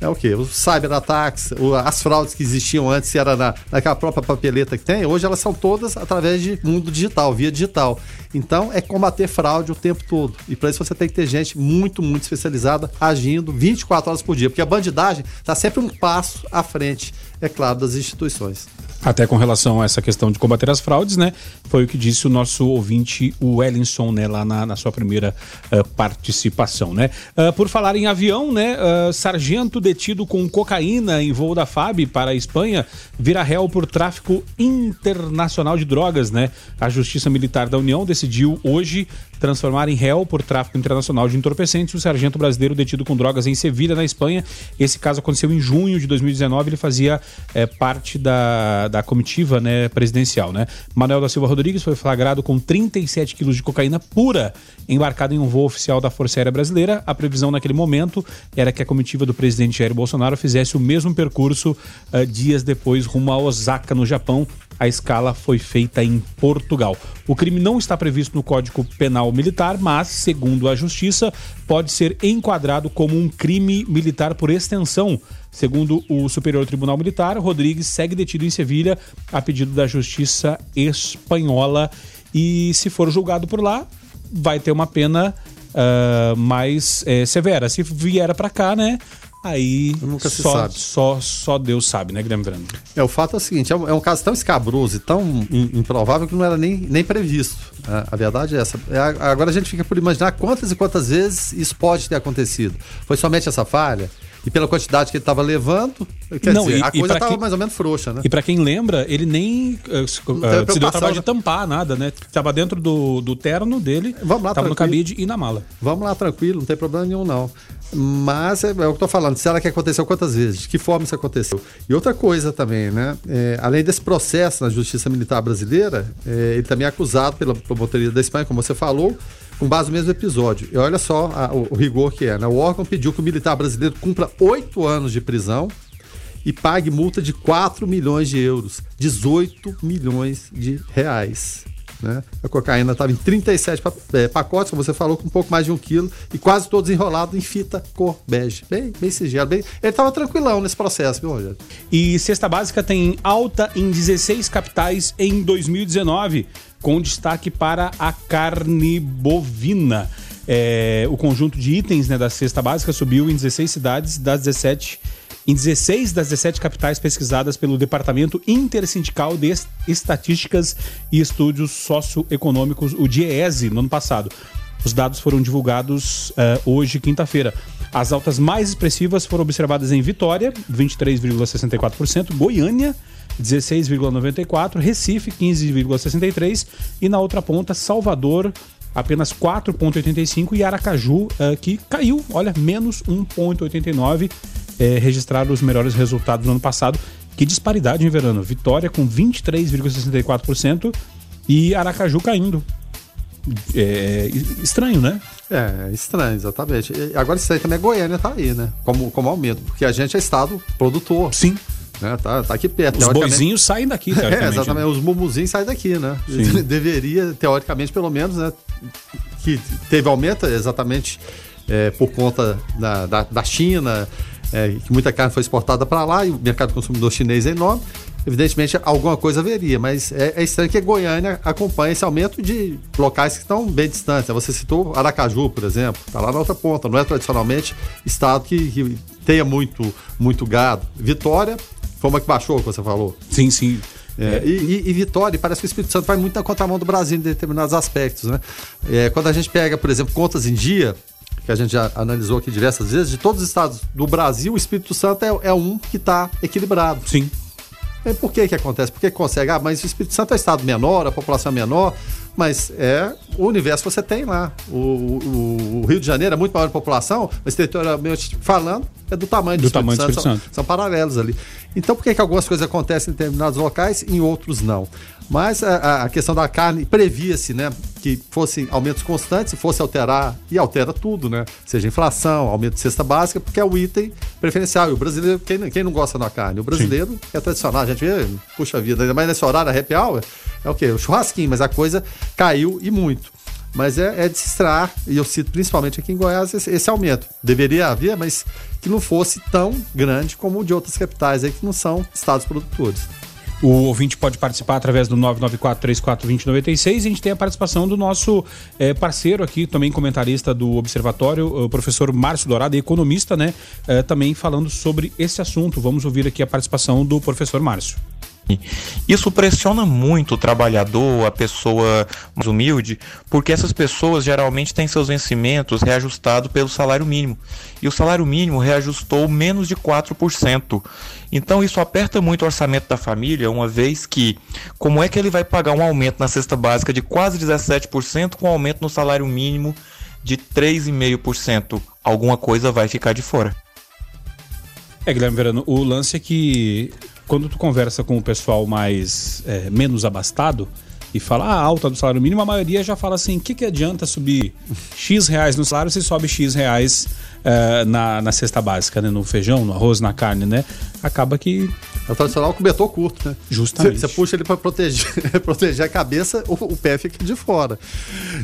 é o quê? Os cyberataques, as fraudes que existiam antes, era na, naquela própria papeleta que tem, hoje elas são todas através de mundo digital, via digital. Então é combater fraude o tempo todo. E para isso você tem que ter gente muito, muito especializada agindo 24 horas por dia, porque a bandidagem está sempre um passo à frente, é claro, das instituições. Até com relação a essa questão de combater as fraudes, né? Foi o que disse o nosso ouvinte, o Wellinson, né? Lá na, na sua primeira uh, participação, né? Uh, por falar em avião, né? Uh, sargento detido com cocaína em voo da FAB para a Espanha vira réu por tráfico internacional de drogas, né? A Justiça Militar da União decidiu hoje transformar em réu por tráfico internacional de entorpecentes o sargento brasileiro detido com drogas em Sevilha, na Espanha. Esse caso aconteceu em junho de 2019. Ele fazia é, parte da, da comitiva né, presidencial. Né? Manuel da Silva Rodrigues foi flagrado com 37 quilos de cocaína pura embarcado em um voo oficial da Força Aérea Brasileira. A previsão naquele momento era que a comitiva do presidente Jair Bolsonaro fizesse o mesmo percurso uh, dias depois rumo a Osaka, no Japão. A escala foi feita em Portugal. O crime não está previsto no Código Penal Militar, mas, segundo a Justiça, pode ser enquadrado como um crime militar por extensão. Segundo o Superior Tribunal Militar, Rodrigues segue detido em Sevilha a pedido da Justiça Espanhola. E se for julgado por lá, vai ter uma pena uh, mais é, severa. Se vier para cá, né? Aí só. Só, só Deus sabe, né, Guilherme Verano? É, o fato é o seguinte, é um, é um caso tão escabroso e tão improvável que não era nem, nem previsto. né? A verdade é essa. É, a- agora a gente fica por imaginar quantas e quantas vezes isso pode ter acontecido. Foi somente essa falha? E pela quantidade que ele estava levando, quer Não, dizer, e- a coisa estava mais ou menos frouxa, né? E pra quem lembra, ele nem uh, se, uh, se deu trabalho né? de tampar nada, né? Tava dentro do, do terno dele, Vamos lá, tava no cabide e na mala. Vamos lá, tranquilo, não tem problema nenhum, não. Mas é, é o que eu tô falando, será que aconteceu quantas vezes? De que forma isso aconteceu? E outra coisa também, né? É, além desse processo na Justiça Militar Brasileira, é, ele também é acusado pela promotoria da Espanha, como você falou, com base no mesmo episódio. E olha só a- o, o rigor que é, né? O órgão pediu que o militar brasileiro cumpra oito anos de prisão e pague multa de 4 milhões de euros, 18 milhões de reais. Né? A cocaína estava em 37 pa- eh, pacotes, como você falou, com um pouco mais de um quilo, e quase todos enrolados em fita cor bege. Bem, bem sigilo. Bem... Ele estava tranquilão nesse processo, viu, Rogério? E cesta básica tem alta em 16 capitais em 2019, com destaque para a carne bovina. É, o conjunto de itens né, da cesta básica subiu em 16 cidades das 17 em 16 das 17 capitais pesquisadas pelo Departamento Intersindical de Es- Estatísticas e Estudos Socioeconômicos, o DIEESE, no ano passado. Os dados foram divulgados eh, hoje, quinta-feira. As altas mais expressivas foram observadas em Vitória, 23,64%, Goiânia, 16,94%, Recife, 15,63% e na outra ponta, Salvador, apenas 4,85% e Aracaju, eh, que caiu, olha, menos 1,89%, eh, registraram os melhores resultados no ano passado. Que disparidade em verano. Vitória com 23,64% e Aracaju caindo. É estranho, né? É, estranho, exatamente. E agora isso aí também é Goiânia, tá aí, né? Como, como aumento, porque a gente é estado produtor. Sim. Né? Tá, tá aqui perto. Os boizinhos saem daqui, É, teoricamente, exatamente. né? Os mumuzinhos saem daqui, né? Sim. Deveria, teoricamente, pelo menos, né? Que teve aumento exatamente é, por conta da, da, da China, é, que muita carne foi exportada para lá e o mercado consumidor chinês é enorme. Evidentemente, alguma coisa haveria, mas é, é estranho que a Goiânia acompanhe esse aumento de locais que estão bem distantes. Você citou Aracaju, por exemplo, está lá na outra ponta, não é tradicionalmente estado que, que tenha muito, muito gado. Vitória, foi uma que baixou, que você falou. Sim, sim. É, e, e- e Vitória, parece que o Espírito Santo vai muito na contramão do Brasil em determinados aspectos. Né? É, quando a gente pega, por exemplo, contas em dia, que a gente já analisou aqui diversas vezes, de todos os estados do Brasil, o Espírito Santo é, é um que está equilibrado. Sim. E por que que acontece? Por que consegue? Ah, mas o Espírito Santo é um estado menor, a população é menor, mas é o universo que você tem lá. O, o- o Rio de Janeiro é muito maior de população, mas territorialmente falando, é do tamanho do, Do Espírito, tamanho do Santo, Espírito são, Santo. são paralelos ali. Então por que, que algumas coisas acontecem em determinados locais e em outros não? Mas a, a- a questão da carne previa-se, né? Que fossem aumentos constantes, fosse alterar, e altera tudo, né? Seja inflação, aumento de cesta básica, porque é o item preferencial. E o brasileiro, quem, não- quem não gosta da carne? O brasileiro é tradicional, a gente vê, puxa vida, ainda mais nesse horário, happy hour, é o quê? O churrasquinho, mas a coisa caiu e muito. Mas é, é de se extrair, e eu cito principalmente aqui em Goiás esse, esse aumento. Deveria haver, mas que não fosse tão grande como o de outras capitais aí que não são estados produtores. O ouvinte pode participar através do 994-34-2096 e a gente tem a participação do nosso eh, parceiro aqui, também comentarista do Observatório, o professor Márcio Dourado, economista, né? eh, também falando sobre esse assunto. Vamos ouvir aqui a participação do professor Márcio. Isso pressiona muito o trabalhador, a pessoa mais humilde, porque essas pessoas geralmente têm seus vencimentos reajustados pelo salário mínimo. E o salário mínimo reajustou menos de 4%. Então isso aperta muito o orçamento da família, uma vez que como é que ele vai pagar um aumento na cesta básica de quase 17% com um aumento no salário mínimo de 3,5%? Alguma coisa vai ficar de fora. É, Guilherme Verano, o lance é que quando tu conversa com o pessoal mais é, menos abastado e fala ah, alta do salário mínimo, a maioria já fala assim: o que, que adianta subir X reais no salário se sobe X reais é, na, na cesta básica, né? No feijão, no arroz, na carne, né? Acaba que. É o tradicional cobertor curto, né? Justamente. Você, você puxa ele para proteger, proteger a cabeça, o, o, pé fica de fora.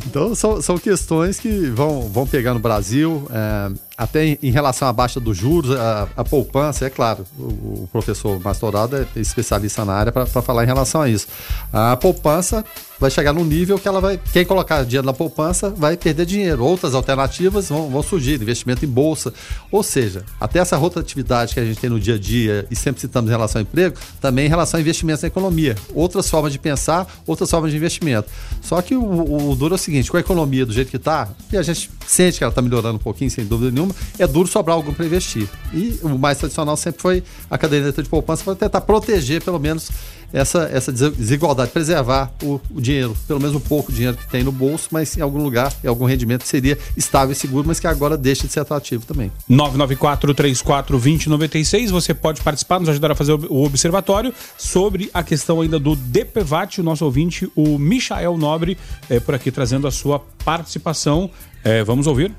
Então são, são questões que vão, vão pegar no Brasil. É, até em, relação à baixa dos juros, a, a poupança, é claro, o, o professor Mastorado é especialista na área para falar em relação a isso. A poupança vai chegar num nível que ela vai. Quem colocar dinheiro na poupança vai perder dinheiro. Outras alternativas vão, vão surgir, investimento em bolsa. Ou seja, até essa rotatividade que a gente tem no dia a dia e sempre citamos em relação ao emprego, também em relação a investimentos na economia. Outras formas de pensar, outras formas de investimento. Só que o, o, o duro é o seguinte: com a economia do jeito que está, e a gente sente que ela está melhorando um pouquinho, sem dúvida nenhuma, é duro sobrar algum para investir. E o mais tradicional sempre foi a caderneta de poupança para tentar proteger, pelo menos, essa, essa desigualdade, preservar o, o, dinheiro, pelo menos um pouco dinheiro que tem no bolso, mas em algum lugar, em algum rendimento que seria estável e seguro, mas que agora deixa de ser atrativo também. 994-34-2096, você pode participar, nos ajudar a fazer o observatório sobre a questão ainda do DPVAT, o nosso ouvinte, o Michael Nobre, é, por aqui trazendo a sua participação. É, vamos ouvir.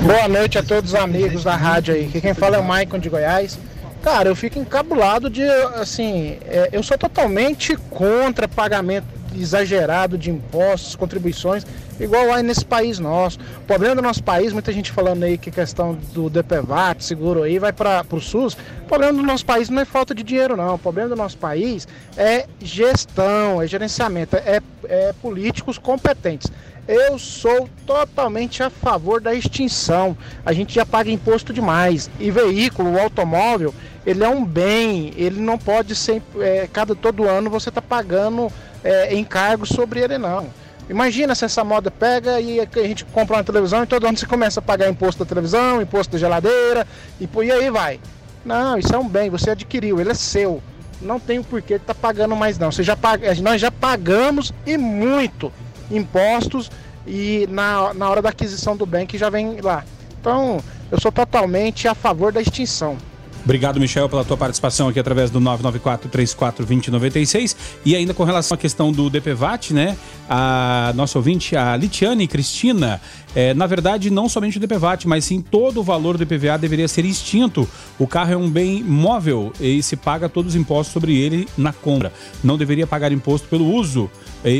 Boa noite a todos os amigos da rádio aí. Quem fala é o Maicon de Goiás. Cara, eu fico encabulado de, assim, é, eu sou totalmente contra pagamento exagerado de impostos, contribuições, igual aí nesse país nosso. O problema do nosso país, muita gente falando aí que questão do DPVAT, seguro aí, vai para o SUS. O problema do nosso país não é falta de dinheiro, não. O problema do nosso país é gestão, é gerenciamento, é, é políticos competentes. Eu sou totalmente a favor da extinção. A gente já paga imposto demais. E veículo, o automóvel, ele é um bem. Ele não pode ser. É, cada todo ano você está pagando é, encargos sobre ele, não. Imagina se essa moda pega e a gente compra uma televisão e todo ano você começa a pagar imposto da televisão, imposto da geladeira e, e aí vai. Não, isso é um bem, você adquiriu, ele é seu. Não tem o porquê de estar tá pagando mais não. Você já paga, nós já pagamos e muito impostos e na, na hora da aquisição do bem que já vem lá. Então, eu sou totalmente a favor da extinção. Obrigado, Michel, pela tua participação aqui através do 994-34-2096. E ainda com relação à questão do DPVAT, né? A nossa ouvinte, a Litiane Cristina, é, na verdade, não somente o DPVAT, mas sim todo o valor do IPVA deveria ser extinto. O carro é um bem móvel e se paga todos os impostos sobre ele na compra. Não deveria pagar imposto pelo uso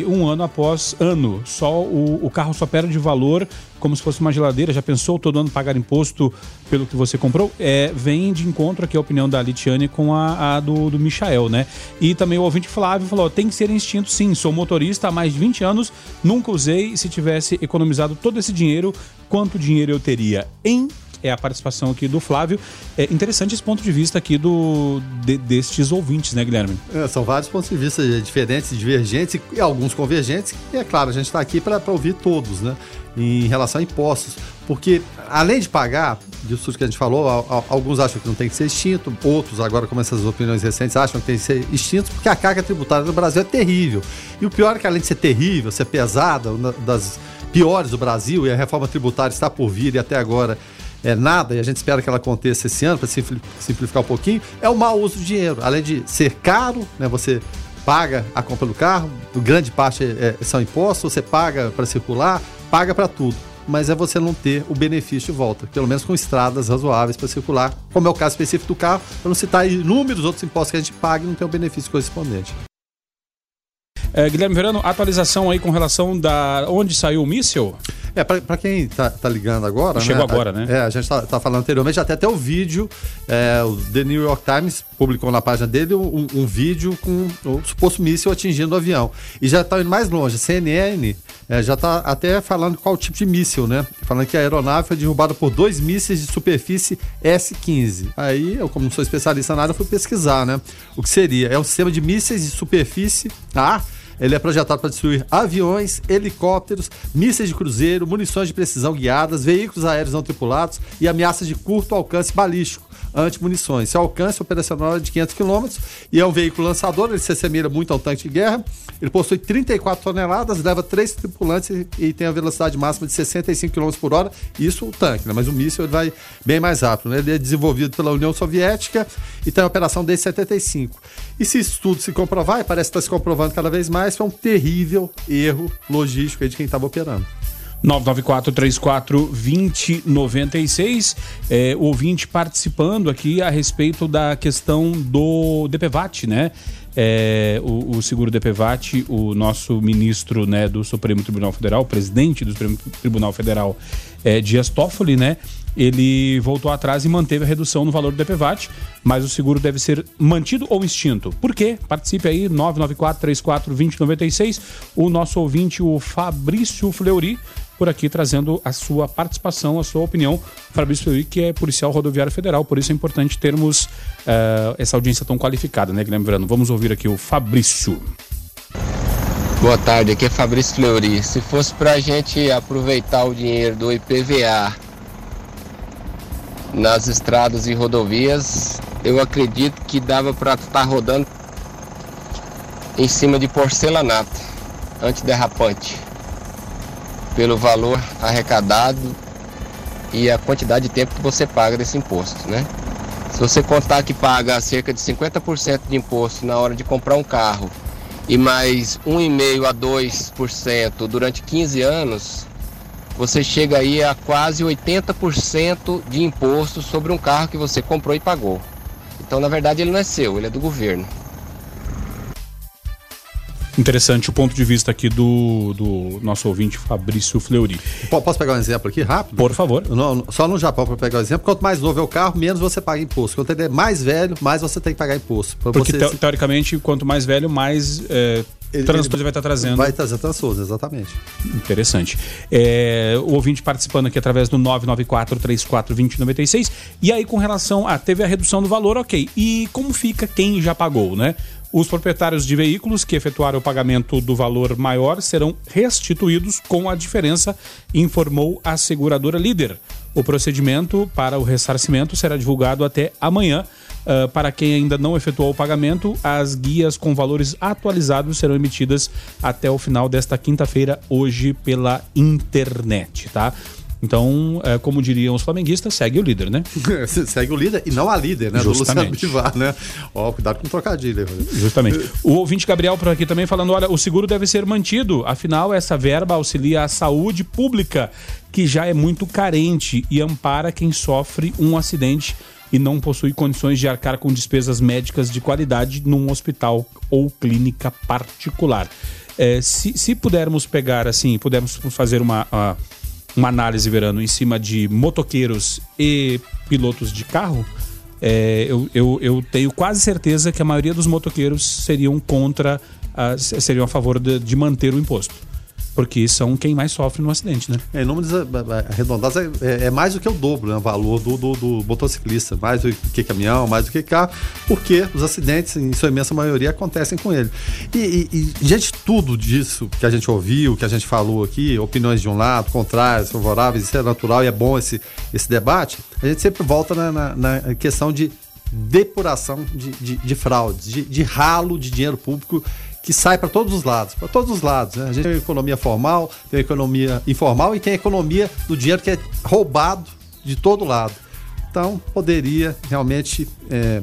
um ano após ano. Só o, o carro só perde valor como se fosse uma geladeira. Já pensou todo ano pagar imposto pelo que você comprou? É, vem de encontro aqui a opinião da Litiane com a, a do, do Michael, né? E também o ouvinte Flávio falou: tem que ser instinto sim. Sou motorista há mais de 20 anos, nunca usei. Se tivesse economizado todo esse dinheiro, quanto dinheiro eu teria em é a participação aqui do Flávio. É interessante esse ponto de vista aqui do, de, destes ouvintes, né, Guilherme? É, são vários pontos de vista diferentes, divergentes e alguns convergentes. E é claro, a gente está aqui para ouvir todos, né? Em relação a impostos. Porque, além de pagar, disso que a gente falou, alguns acham que não tem que ser extinto, outros, agora, como essas opiniões recentes, acham que tem que ser extinto, porque a carga tributária no Brasil é terrível. E o pior é que, além de ser terrível, ser pesada, das piores do Brasil, e a reforma tributária está por vir e até agora é, nada, e a gente espera que ela aconteça esse ano, para simplificar um pouquinho, é o mau uso do dinheiro. Além de ser caro, né, você paga a compra do carro, grande parte é, são impostos, você paga para circular, paga para tudo. Mas é você não ter o benefício de volta, pelo menos com estradas razoáveis para circular, como é o caso específico do carro, para não citar inúmeros outros impostos que a gente paga e não tem o benefício correspondente. É, Guilherme Verano, atualização aí com relação da onde saiu o míssil? É, para quem tá, tá, ligando agora. Chegou né? agora, né? É, a gente tá, tá falando anteriormente, até até o vídeo. É, o The New York Times publicou na página dele um, um vídeo com o suposto míssil atingindo o avião. E já tá indo mais longe. A CNN é, já tá até falando qual tipo de míssil, né? Falando que a aeronave foi derrubada por dois mísseis de superfície S-15. Aí, eu, como não sou especialista na área, fui pesquisar, né? O que seria? É um sistema de mísseis de superfície, tá? Ele é projetado para destruir aviões, helicópteros, mísseis de cruzeiro, munições de precisão guiadas, veículos aéreos não tripulados e ameaças de curto alcance balístico anti-munições. Seu alcance operacional é de 500 km e é um veículo lançador, ele se assemelha muito ao tanque de guerra. Ele possui 34 toneladas, leva três tripulantes e tem a velocidade máxima de 65 km por hora. Isso o tanque, né? mas o míssil vai bem mais rápido. Né? Ele é desenvolvido pela União Soviética e tem operação desde 75. E se isso tudo se comprovar, e parece que está se comprovando cada vez mais, foi um terrível erro logístico de quem estava operando. 994-34-2096. É, ouvinte participando aqui a respeito da questão do DPVAT, né? É, o, o, seguro DPVAT, o nosso ministro né, do Supremo Tribunal Federal, presidente do Supremo Tribunal Federal, é, Dias Toffoli, né? Ele voltou atrás e manteve a redução no valor do DPVAT, mas o seguro deve ser mantido ou extinto. Por quê? Participe aí, 994-34-2096. O nosso ouvinte, o Fabrício Fleury, por aqui trazendo a sua participação, a sua opinião. Fabrício Fleury, que é policial rodoviário federal, por isso é importante termos uh, essa audiência tão qualificada, né, Guilherme Verano? Vamos ouvir aqui o Fabrício. Boa tarde, aqui é Fabrício Fleury. Se fosse para a gente aproveitar o dinheiro do IPVA nas estradas e rodovias, eu acredito que dava para estar tá rodando em cima de porcelanato antiderrapante pelo valor arrecadado e a quantidade de tempo que você paga desse imposto, né? Se você contar que paga cerca de 50% de imposto na hora de comprar um carro e mais 1,5% a 2% durante 15 anos, você chega aí a quase 80% de imposto sobre um carro que você comprou e pagou. Então, na verdade, ele não é seu, ele é do governo. Interessante o ponto de vista aqui do, do nosso ouvinte Fabrício Fleury. Posso pegar um exemplo aqui rápido? Por favor. No, só no Japão, para pegar o um exemplo, quanto mais novo é o carro, menos você paga imposto. Quanto ele é mais velho, mais você tem que pagar imposto. Porque você... teoricamente, quanto mais velho, mais é, ele, transtorno vai estar trazendo. Vai trazer transtorno, exatamente. Interessante. É, o ouvinte participando aqui através do 994-34-2096. E aí, com relação a. Teve a redução do valor, ok. E como fica quem já pagou, né? Os proprietários de veículos que efetuaram o pagamento do valor maior serão restituídos com a diferença, informou a seguradora líder. O procedimento para o ressarcimento será divulgado até amanhã. Uh, para quem ainda não efetuou o pagamento, as guias com valores atualizados serão emitidas até o final desta quinta-feira, hoje, pela internet, tá? Então, é, como diriam os flamenguistas, segue o líder, né? segue o líder e não a líder, né? Justamente. Do Luciano Bivar, né? Ó, cuidado com o trocadilho. Justamente. O ouvinte Gabriel por aqui também falando, olha, o seguro deve ser mantido, afinal essa verba auxilia a saúde pública, que já é muito carente e ampara quem sofre um acidente e não possui condições de arcar com despesas médicas de qualidade num hospital ou clínica particular. É, se, se pudermos pegar assim, pudermos fazer uma, uma uma análise, Verano, em cima de motoqueiros e pilotos de carro, é, eu, eu, eu, tenho quase certeza que a maioria dos motoqueiros seriam contra, seriam a favor de, de manter o imposto porque são quem mais sofre no acidente, né? É, em números arredondados é, é, é, mais do que o dobro, né? O valor do, do, do, motociclista, mais do que caminhão, mais do que carro, porque os acidentes, em sua imensa maioria, acontecem com ele. E, e, e gente, tudo disso que a gente ouviu, que a gente falou aqui, opiniões de um lado, contrárias, favoráveis, isso é natural e é bom esse, esse debate, a gente sempre volta na, na, na questão de depuração de, de, de fraudes, de, de ralo de dinheiro público que sai para todos os lados, para todos os lados. Né? A gente tem a economia formal, tem a economia informal e tem a economia do dinheiro que é roubado de todo lado. Então, poderia realmente é,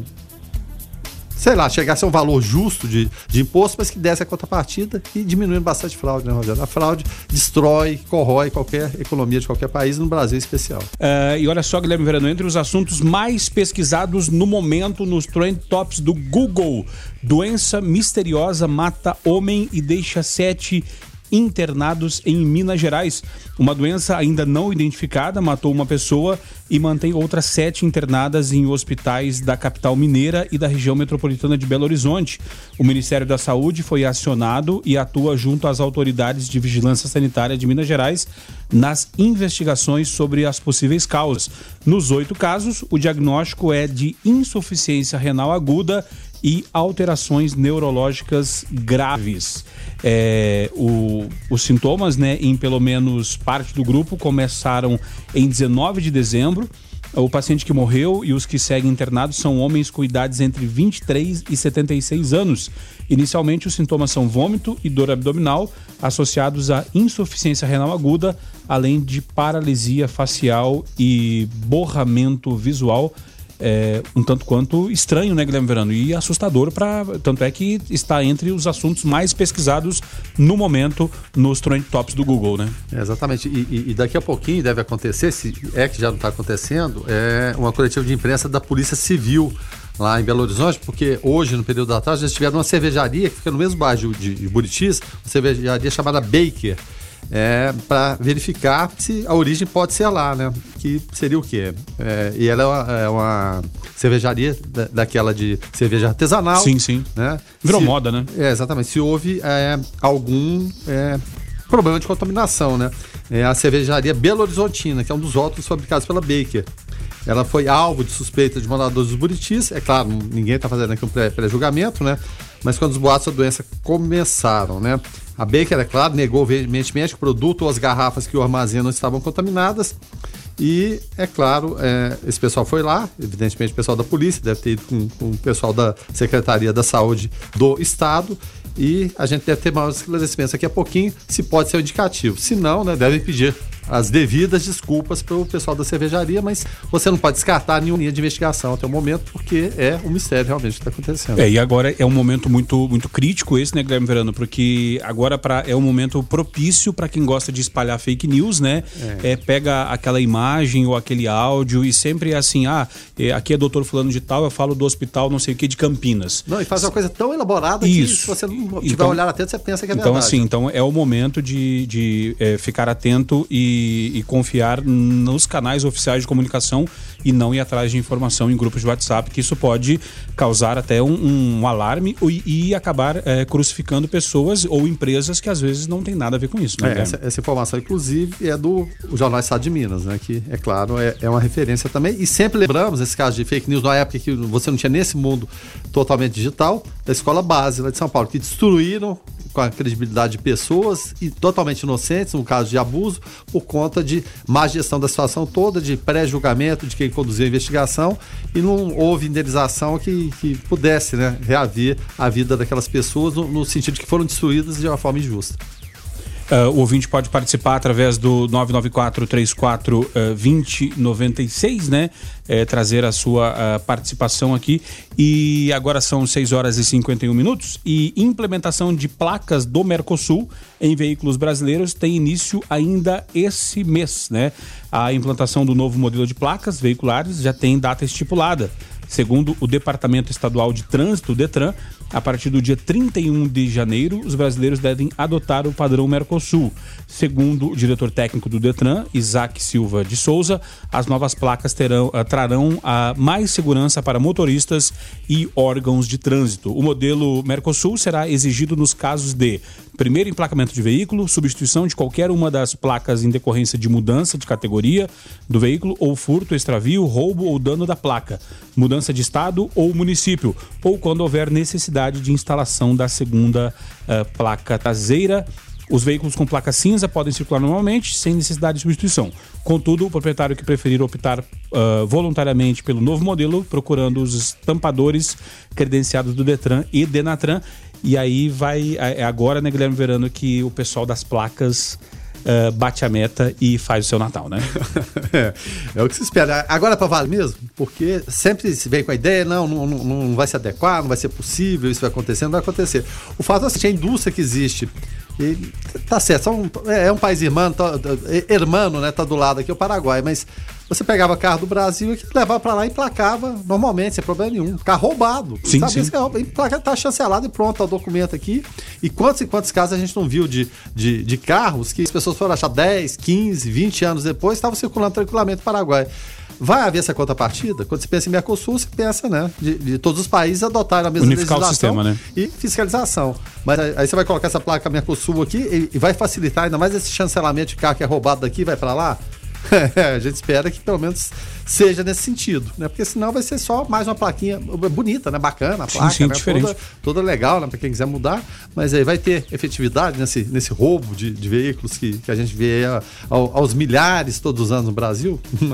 sei lá, chegasse a um valor justo de, de imposto, mas que desse a contrapartida e diminuindo bastante fraude, né, Rogério? A fraude destrói, corrói qualquer economia de qualquer país, no Brasil em especial. Uh, e olha só, Guilherme Verano, entre os assuntos mais pesquisados no momento nos trend tops do Google, doença misteriosa mata homem e deixa sete internados em Minas Gerais. Uma doença ainda não identificada matou uma pessoa e mantém outras sete internadas em hospitais da capital mineira e da região metropolitana de Belo Horizonte. O Ministério da Saúde foi acionado e atua junto às autoridades de vigilância sanitária de Minas Gerais nas investigações sobre as possíveis causas. Nos oito casos, o diagnóstico é de insuficiência renal aguda e alterações neurológicas graves. É, o, os sintomas, né, em pelo menos parte do grupo, começaram em 19 de dezembro. O paciente que morreu e os que seguem internados são homens com idades entre 23 e 76 anos. Inicialmente, os sintomas são vômito e dor abdominal, associados à insuficiência renal aguda, além de paralisia facial e borramento visual é, um tanto quanto estranho, né, Guilherme Verano? E assustador para. Tanto é que está entre os assuntos mais pesquisados no momento nos trend tops do Google, né? É, exatamente. E, e, daqui a pouquinho deve acontecer, se é que já não está acontecendo, é uma coletiva de imprensa da Polícia Civil lá em Belo Horizonte, porque hoje, no período da tarde, eles tiveram uma cervejaria que fica no mesmo bairro de, de Buritis, uma cervejaria chamada Baker é, para verificar se a origem pode ser lá, né? Que seria o quê? É, e ela é uma, é uma cervejaria da, daquela de cerveja artesanal. Sim, sim. Né? Virou se, moda, né? É, exatamente. Se houve é, algum é, problema de contaminação, né? É a cervejaria Belo Horizontina, que é um dos rótulos fabricados pela Baker. Ela foi alvo de suspeita de moradores dos Buritis. É claro, ninguém está fazendo aqui um pré-julgamento, né? Mas quando os boatos da doença começaram, né? A Baker, é claro, negou veementemente que o produto ou as garrafas que o armazenam estavam contaminadas. E, é claro, é, esse pessoal foi lá, evidentemente o pessoal da polícia, deve ter ido com, com o pessoal da Secretaria da Saúde do Estado. E a gente deve ter maiores esclarecimentos daqui a pouquinho, se pode ser um indicativo. Se não, né, devem pedir as devidas desculpas para o pessoal da cervejaria, mas você não pode descartar nenhuma linha de investigação até o momento, porque é um mistério realmente que está acontecendo. É, e agora é um momento muito, muito crítico esse, né, Guilherme Verano? Porque agora pra, é um momento propício para quem gosta de espalhar fake news, né? É. é. pega aquela imagem ou aquele áudio e sempre é assim, ah, é, aqui é doutor fulano de tal, eu falo do hospital não sei o que de Campinas. Não, e faz uma coisa tão elaborada Isso. que se você não tiver então, olhar atento, você pensa que é então, verdade. Então, assim, então é o momento de, de é, ficar atento e e, confiar nos canais oficiais de comunicação e não ir atrás de informação em grupos de WhatsApp, que isso pode causar até um, um alarme e, e acabar é, crucificando pessoas ou empresas que às vezes não tem nada a ver com isso. Né, é, essa, essa, informação, inclusive, é do Jornal Estado de Minas, né? Que, é claro, é, é uma referência também. E sempre lembramos esse caso de fake news na época que você não tinha nesse mundo totalmente digital, da escola base lá de São Paulo, que destruíram com a credibilidade de pessoas e totalmente inocentes, no caso de abuso, por conta de má gestão da situação toda, de pré-julgamento de quem conduziu a investigação e não houve indenização que, que pudesse né, reaver a vida daquelas pessoas no, no sentido de que foram destruídas de uma forma injusta. Uh, o ouvinte pode participar através do 994 34 uh, 2096, né? É, trazer a sua uh, participação aqui. E agora são 6 horas e 51 minutos. E implementação de placas do Mercosul em veículos brasileiros tem início ainda esse mês, né? A implantação do novo modelo de placas veiculares já tem data estipulada. Segundo o Departamento Estadual de Trânsito, Detran, a partir do dia 31 de janeiro, os brasileiros devem adotar o padrão Mercosul. Segundo o diretor técnico do Detran, Isaac Silva de Souza, as novas placas terão, uh, trarão uh, mais segurança para motoristas e órgãos de trânsito. O modelo Mercosul será exigido nos casos de primeiro emplacamento de veículo, substituição de qualquer uma das placas em decorrência de mudança de categoria do veículo ou furto, extravio, roubo ou dano da placa, mudança de estado ou município, ou quando houver necessidade de instalação da segunda uh, placa traseira os veículos com placa cinza podem circular normalmente, sem necessidade de substituição. Contudo, o proprietário que preferir optar uh, voluntariamente pelo novo modelo, procurando os estampadores credenciados do Detran e Denatran. E aí vai é agora, né, Guilherme Verano, que o pessoal das placas uh, bate a meta e faz o seu Natal, né? é, é, o que se espera. Agora para valer mesmo, porque sempre se vem com a ideia, não, não, não vai se adequar, não vai ser possível, isso vai acontecer, não vai acontecer. O fato é que a indústria que existe E tá certo, é, é um país irmão, tá, é, hermano, né? Tá do lado aqui, o Paraguai, mas você pegava carro do Brasil e levava para lá e emplacava normalmente, sem problema nenhum. Carro roubado. Sim, sabe? sim. Esse carro, emplaca, tá chancelado e pronto, tá o documento aqui. E quantos e quantos casos a gente não viu de, de, de carros que as pessoas foram achar 10, 15, 20 anos depois, estavam circulando tranquilamente no Paraguai. Vai haver essa contrapartida? Quando você pensa em Mercosul, você pensa, né? De, de todos os países adotarem a mesma Unificar o legislação sistema, né? e fiscalização. Mas aí, você vai colocar essa placa Mercosul aqui e, e vai facilitar ainda mais esse chancelamento de carro que é roubado daqui e vai para lá. a gente espera que pelo menos seja nesse sentido, né? Porque senão vai ser só mais uma plaquinha bonita, né? Bacana, a Sim, placa, sim, né? diferente. Toda, toda legal, né? Para quem quiser mudar, mas aí vai ter efetividade nesse, nesse roubo de, de veículos que, que a gente vê ao- aos milhares todos os anos no Brasil.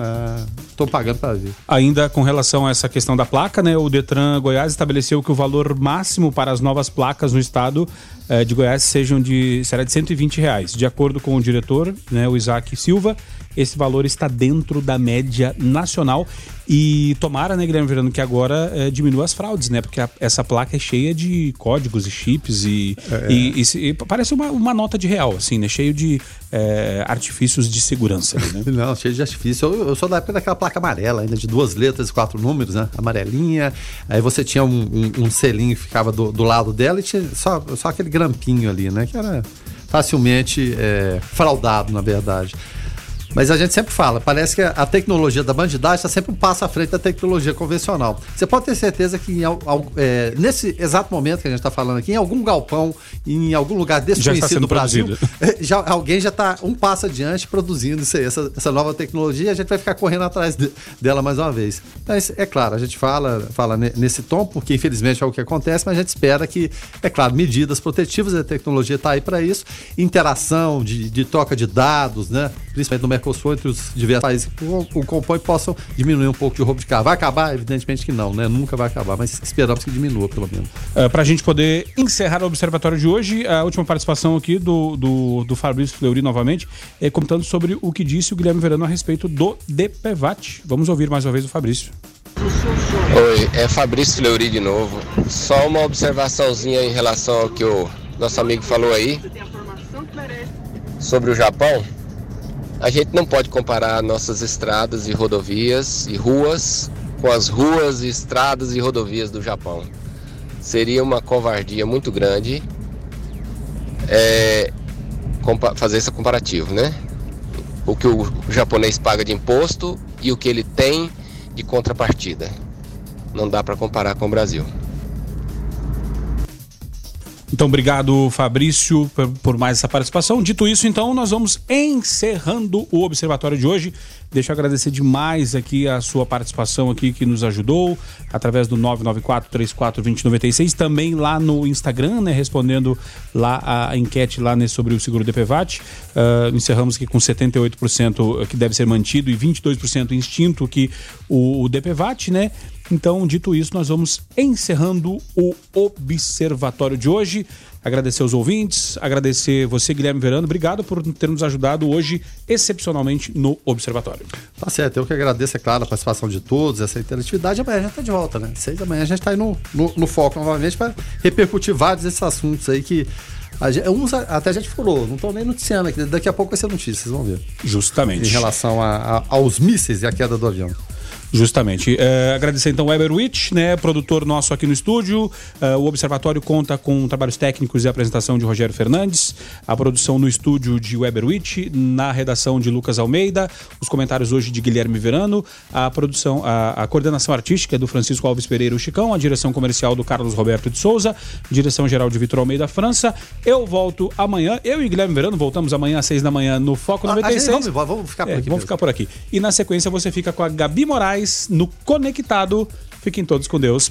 Estou pagando para ver. Ainda com relação a essa questão da placa, né, o Detran Goiás estabeleceu que o valor máximo para as novas placas no estado eh, de Goiás sejam de será de 120 reais. De acordo com o diretor, né, o Isaac Silva, esse valor está dentro da média nacional e tomara, né, Guilherme Verano, que agora eh, diminua as fraudes, né, porque a- essa placa é cheia de códigos e chips e, e- e se- e parece uma, uma nota de real, assim, né, cheio de eh, artifícios de segurança, né? Não, cheio de artifício. Eu, eu sou da época daquela placa amarela, ainda de duas letras e quatro números, né? Amarelinha. Aí você tinha um, um- um selinho que ficava do, do lado dela e tinha só, só aquele grampinho ali, né? Que era facilmente é, fraudado, na verdade. Mas a gente sempre fala, parece que a tecnologia da bandidagem está sempre um passo à frente da tecnologia convencional. Você pode ter certeza que é, nesse exato momento que a gente está falando aqui, em algum galpão, em algum lugar desconhecido do Brasil, produzido. já, alguém já está um passo adiante produzindo isso aí, essa, essa nova tecnologia e a gente vai ficar correndo atrás de- dela mais uma vez. Mas é claro, a gente fala, fala ne- nesse tom, porque infelizmente é o que acontece, mas a gente espera que, é claro, medidas protetivas, a tecnologia está aí para isso, interação de, de troca de dados, né? principalmente no Mercosul, entre os diversos países que o, compõem, possam diminuir um pouco de roubo de carro. Vai acabar? Evidentemente que não, né? Nunca vai acabar, mas esperamos que diminua, pelo menos. Para a gente poder encerrar o observatório de hoje, a última participação aqui do, do, do Fabrício Fleury novamente, é, comentando sobre o que disse o Guilherme Verano a respeito do DPVAT. Vamos ouvir mais uma vez o Fabrício. Oi, é Fabrício Fleury de novo. Só uma observaçãozinha em relação ao que o nosso amigo falou aí sobre o Japão. A gente não pode comparar nossas estradas e rodovias e ruas com as ruas, estradas e rodovias do Japão. Seria uma covardia muito grande é, fazer esse comparativo, né? O que o japonês paga de imposto e o que ele tem de contrapartida. Não dá para comparar com o Brasil. Então, obrigado, Fabrício, por, mais essa participação. Dito isso, então, nós vamos encerrando o observatório de hoje. Deixa eu agradecer demais aqui a sua participação aqui que nos ajudou através do 994-34-2096, também lá no Instagram, né, respondendo lá a enquete lá né, sobre o seguro DPVAT. Ah, encerramos aqui com 78% que deve ser mantido e 22% instinto que o, o DPVAT, né? Então, dito isso, nós vamos encerrando o observatório de hoje. Agradecer aos ouvintes, agradecer você, Guilherme Verano. Obrigado por ter nos ajudado hoje, excepcionalmente, no observatório. Tá certo, eu que agradeço, é claro, a participação de todos, essa interatividade. Amanhã a gente tá de volta, né? Seis da manhã a gente tá aí no, no, no foco novamente para repercutir vários desses assuntos aí que. Gente, uns até a gente furou, não estão nem noticiando aqui. Daqui a pouco vai ser notícia, vocês vão ver. Justamente. Em relação a- a- aos mísseis e a queda do avião. Justamente. É, agradecer então o Weber Witt, né, produtor nosso aqui no estúdio. É, o Observatório conta com trabalhos técnicos e apresentação de Rogério Fernandes, a produção no estúdio de Weber Witt, na redação de Lucas Almeida, os comentários hoje de Guilherme Verano, a produção, a, a coordenação artística é do Francisco Alves Pereira o Chicão, a direção comercial do Carlos Roberto de Souza, direção geral de Vitor Almeida França. Eu volto amanhã, eu e Guilherme Verano voltamos amanhã às seis da manhã no Foco Ah, a gente- 96. vamos, vamos ficar por É, aqui. vamos mesmo. ficar por aqui. E na sequência você fica com a Gabi Moraes no Conectado. Fiquem todos com Deus.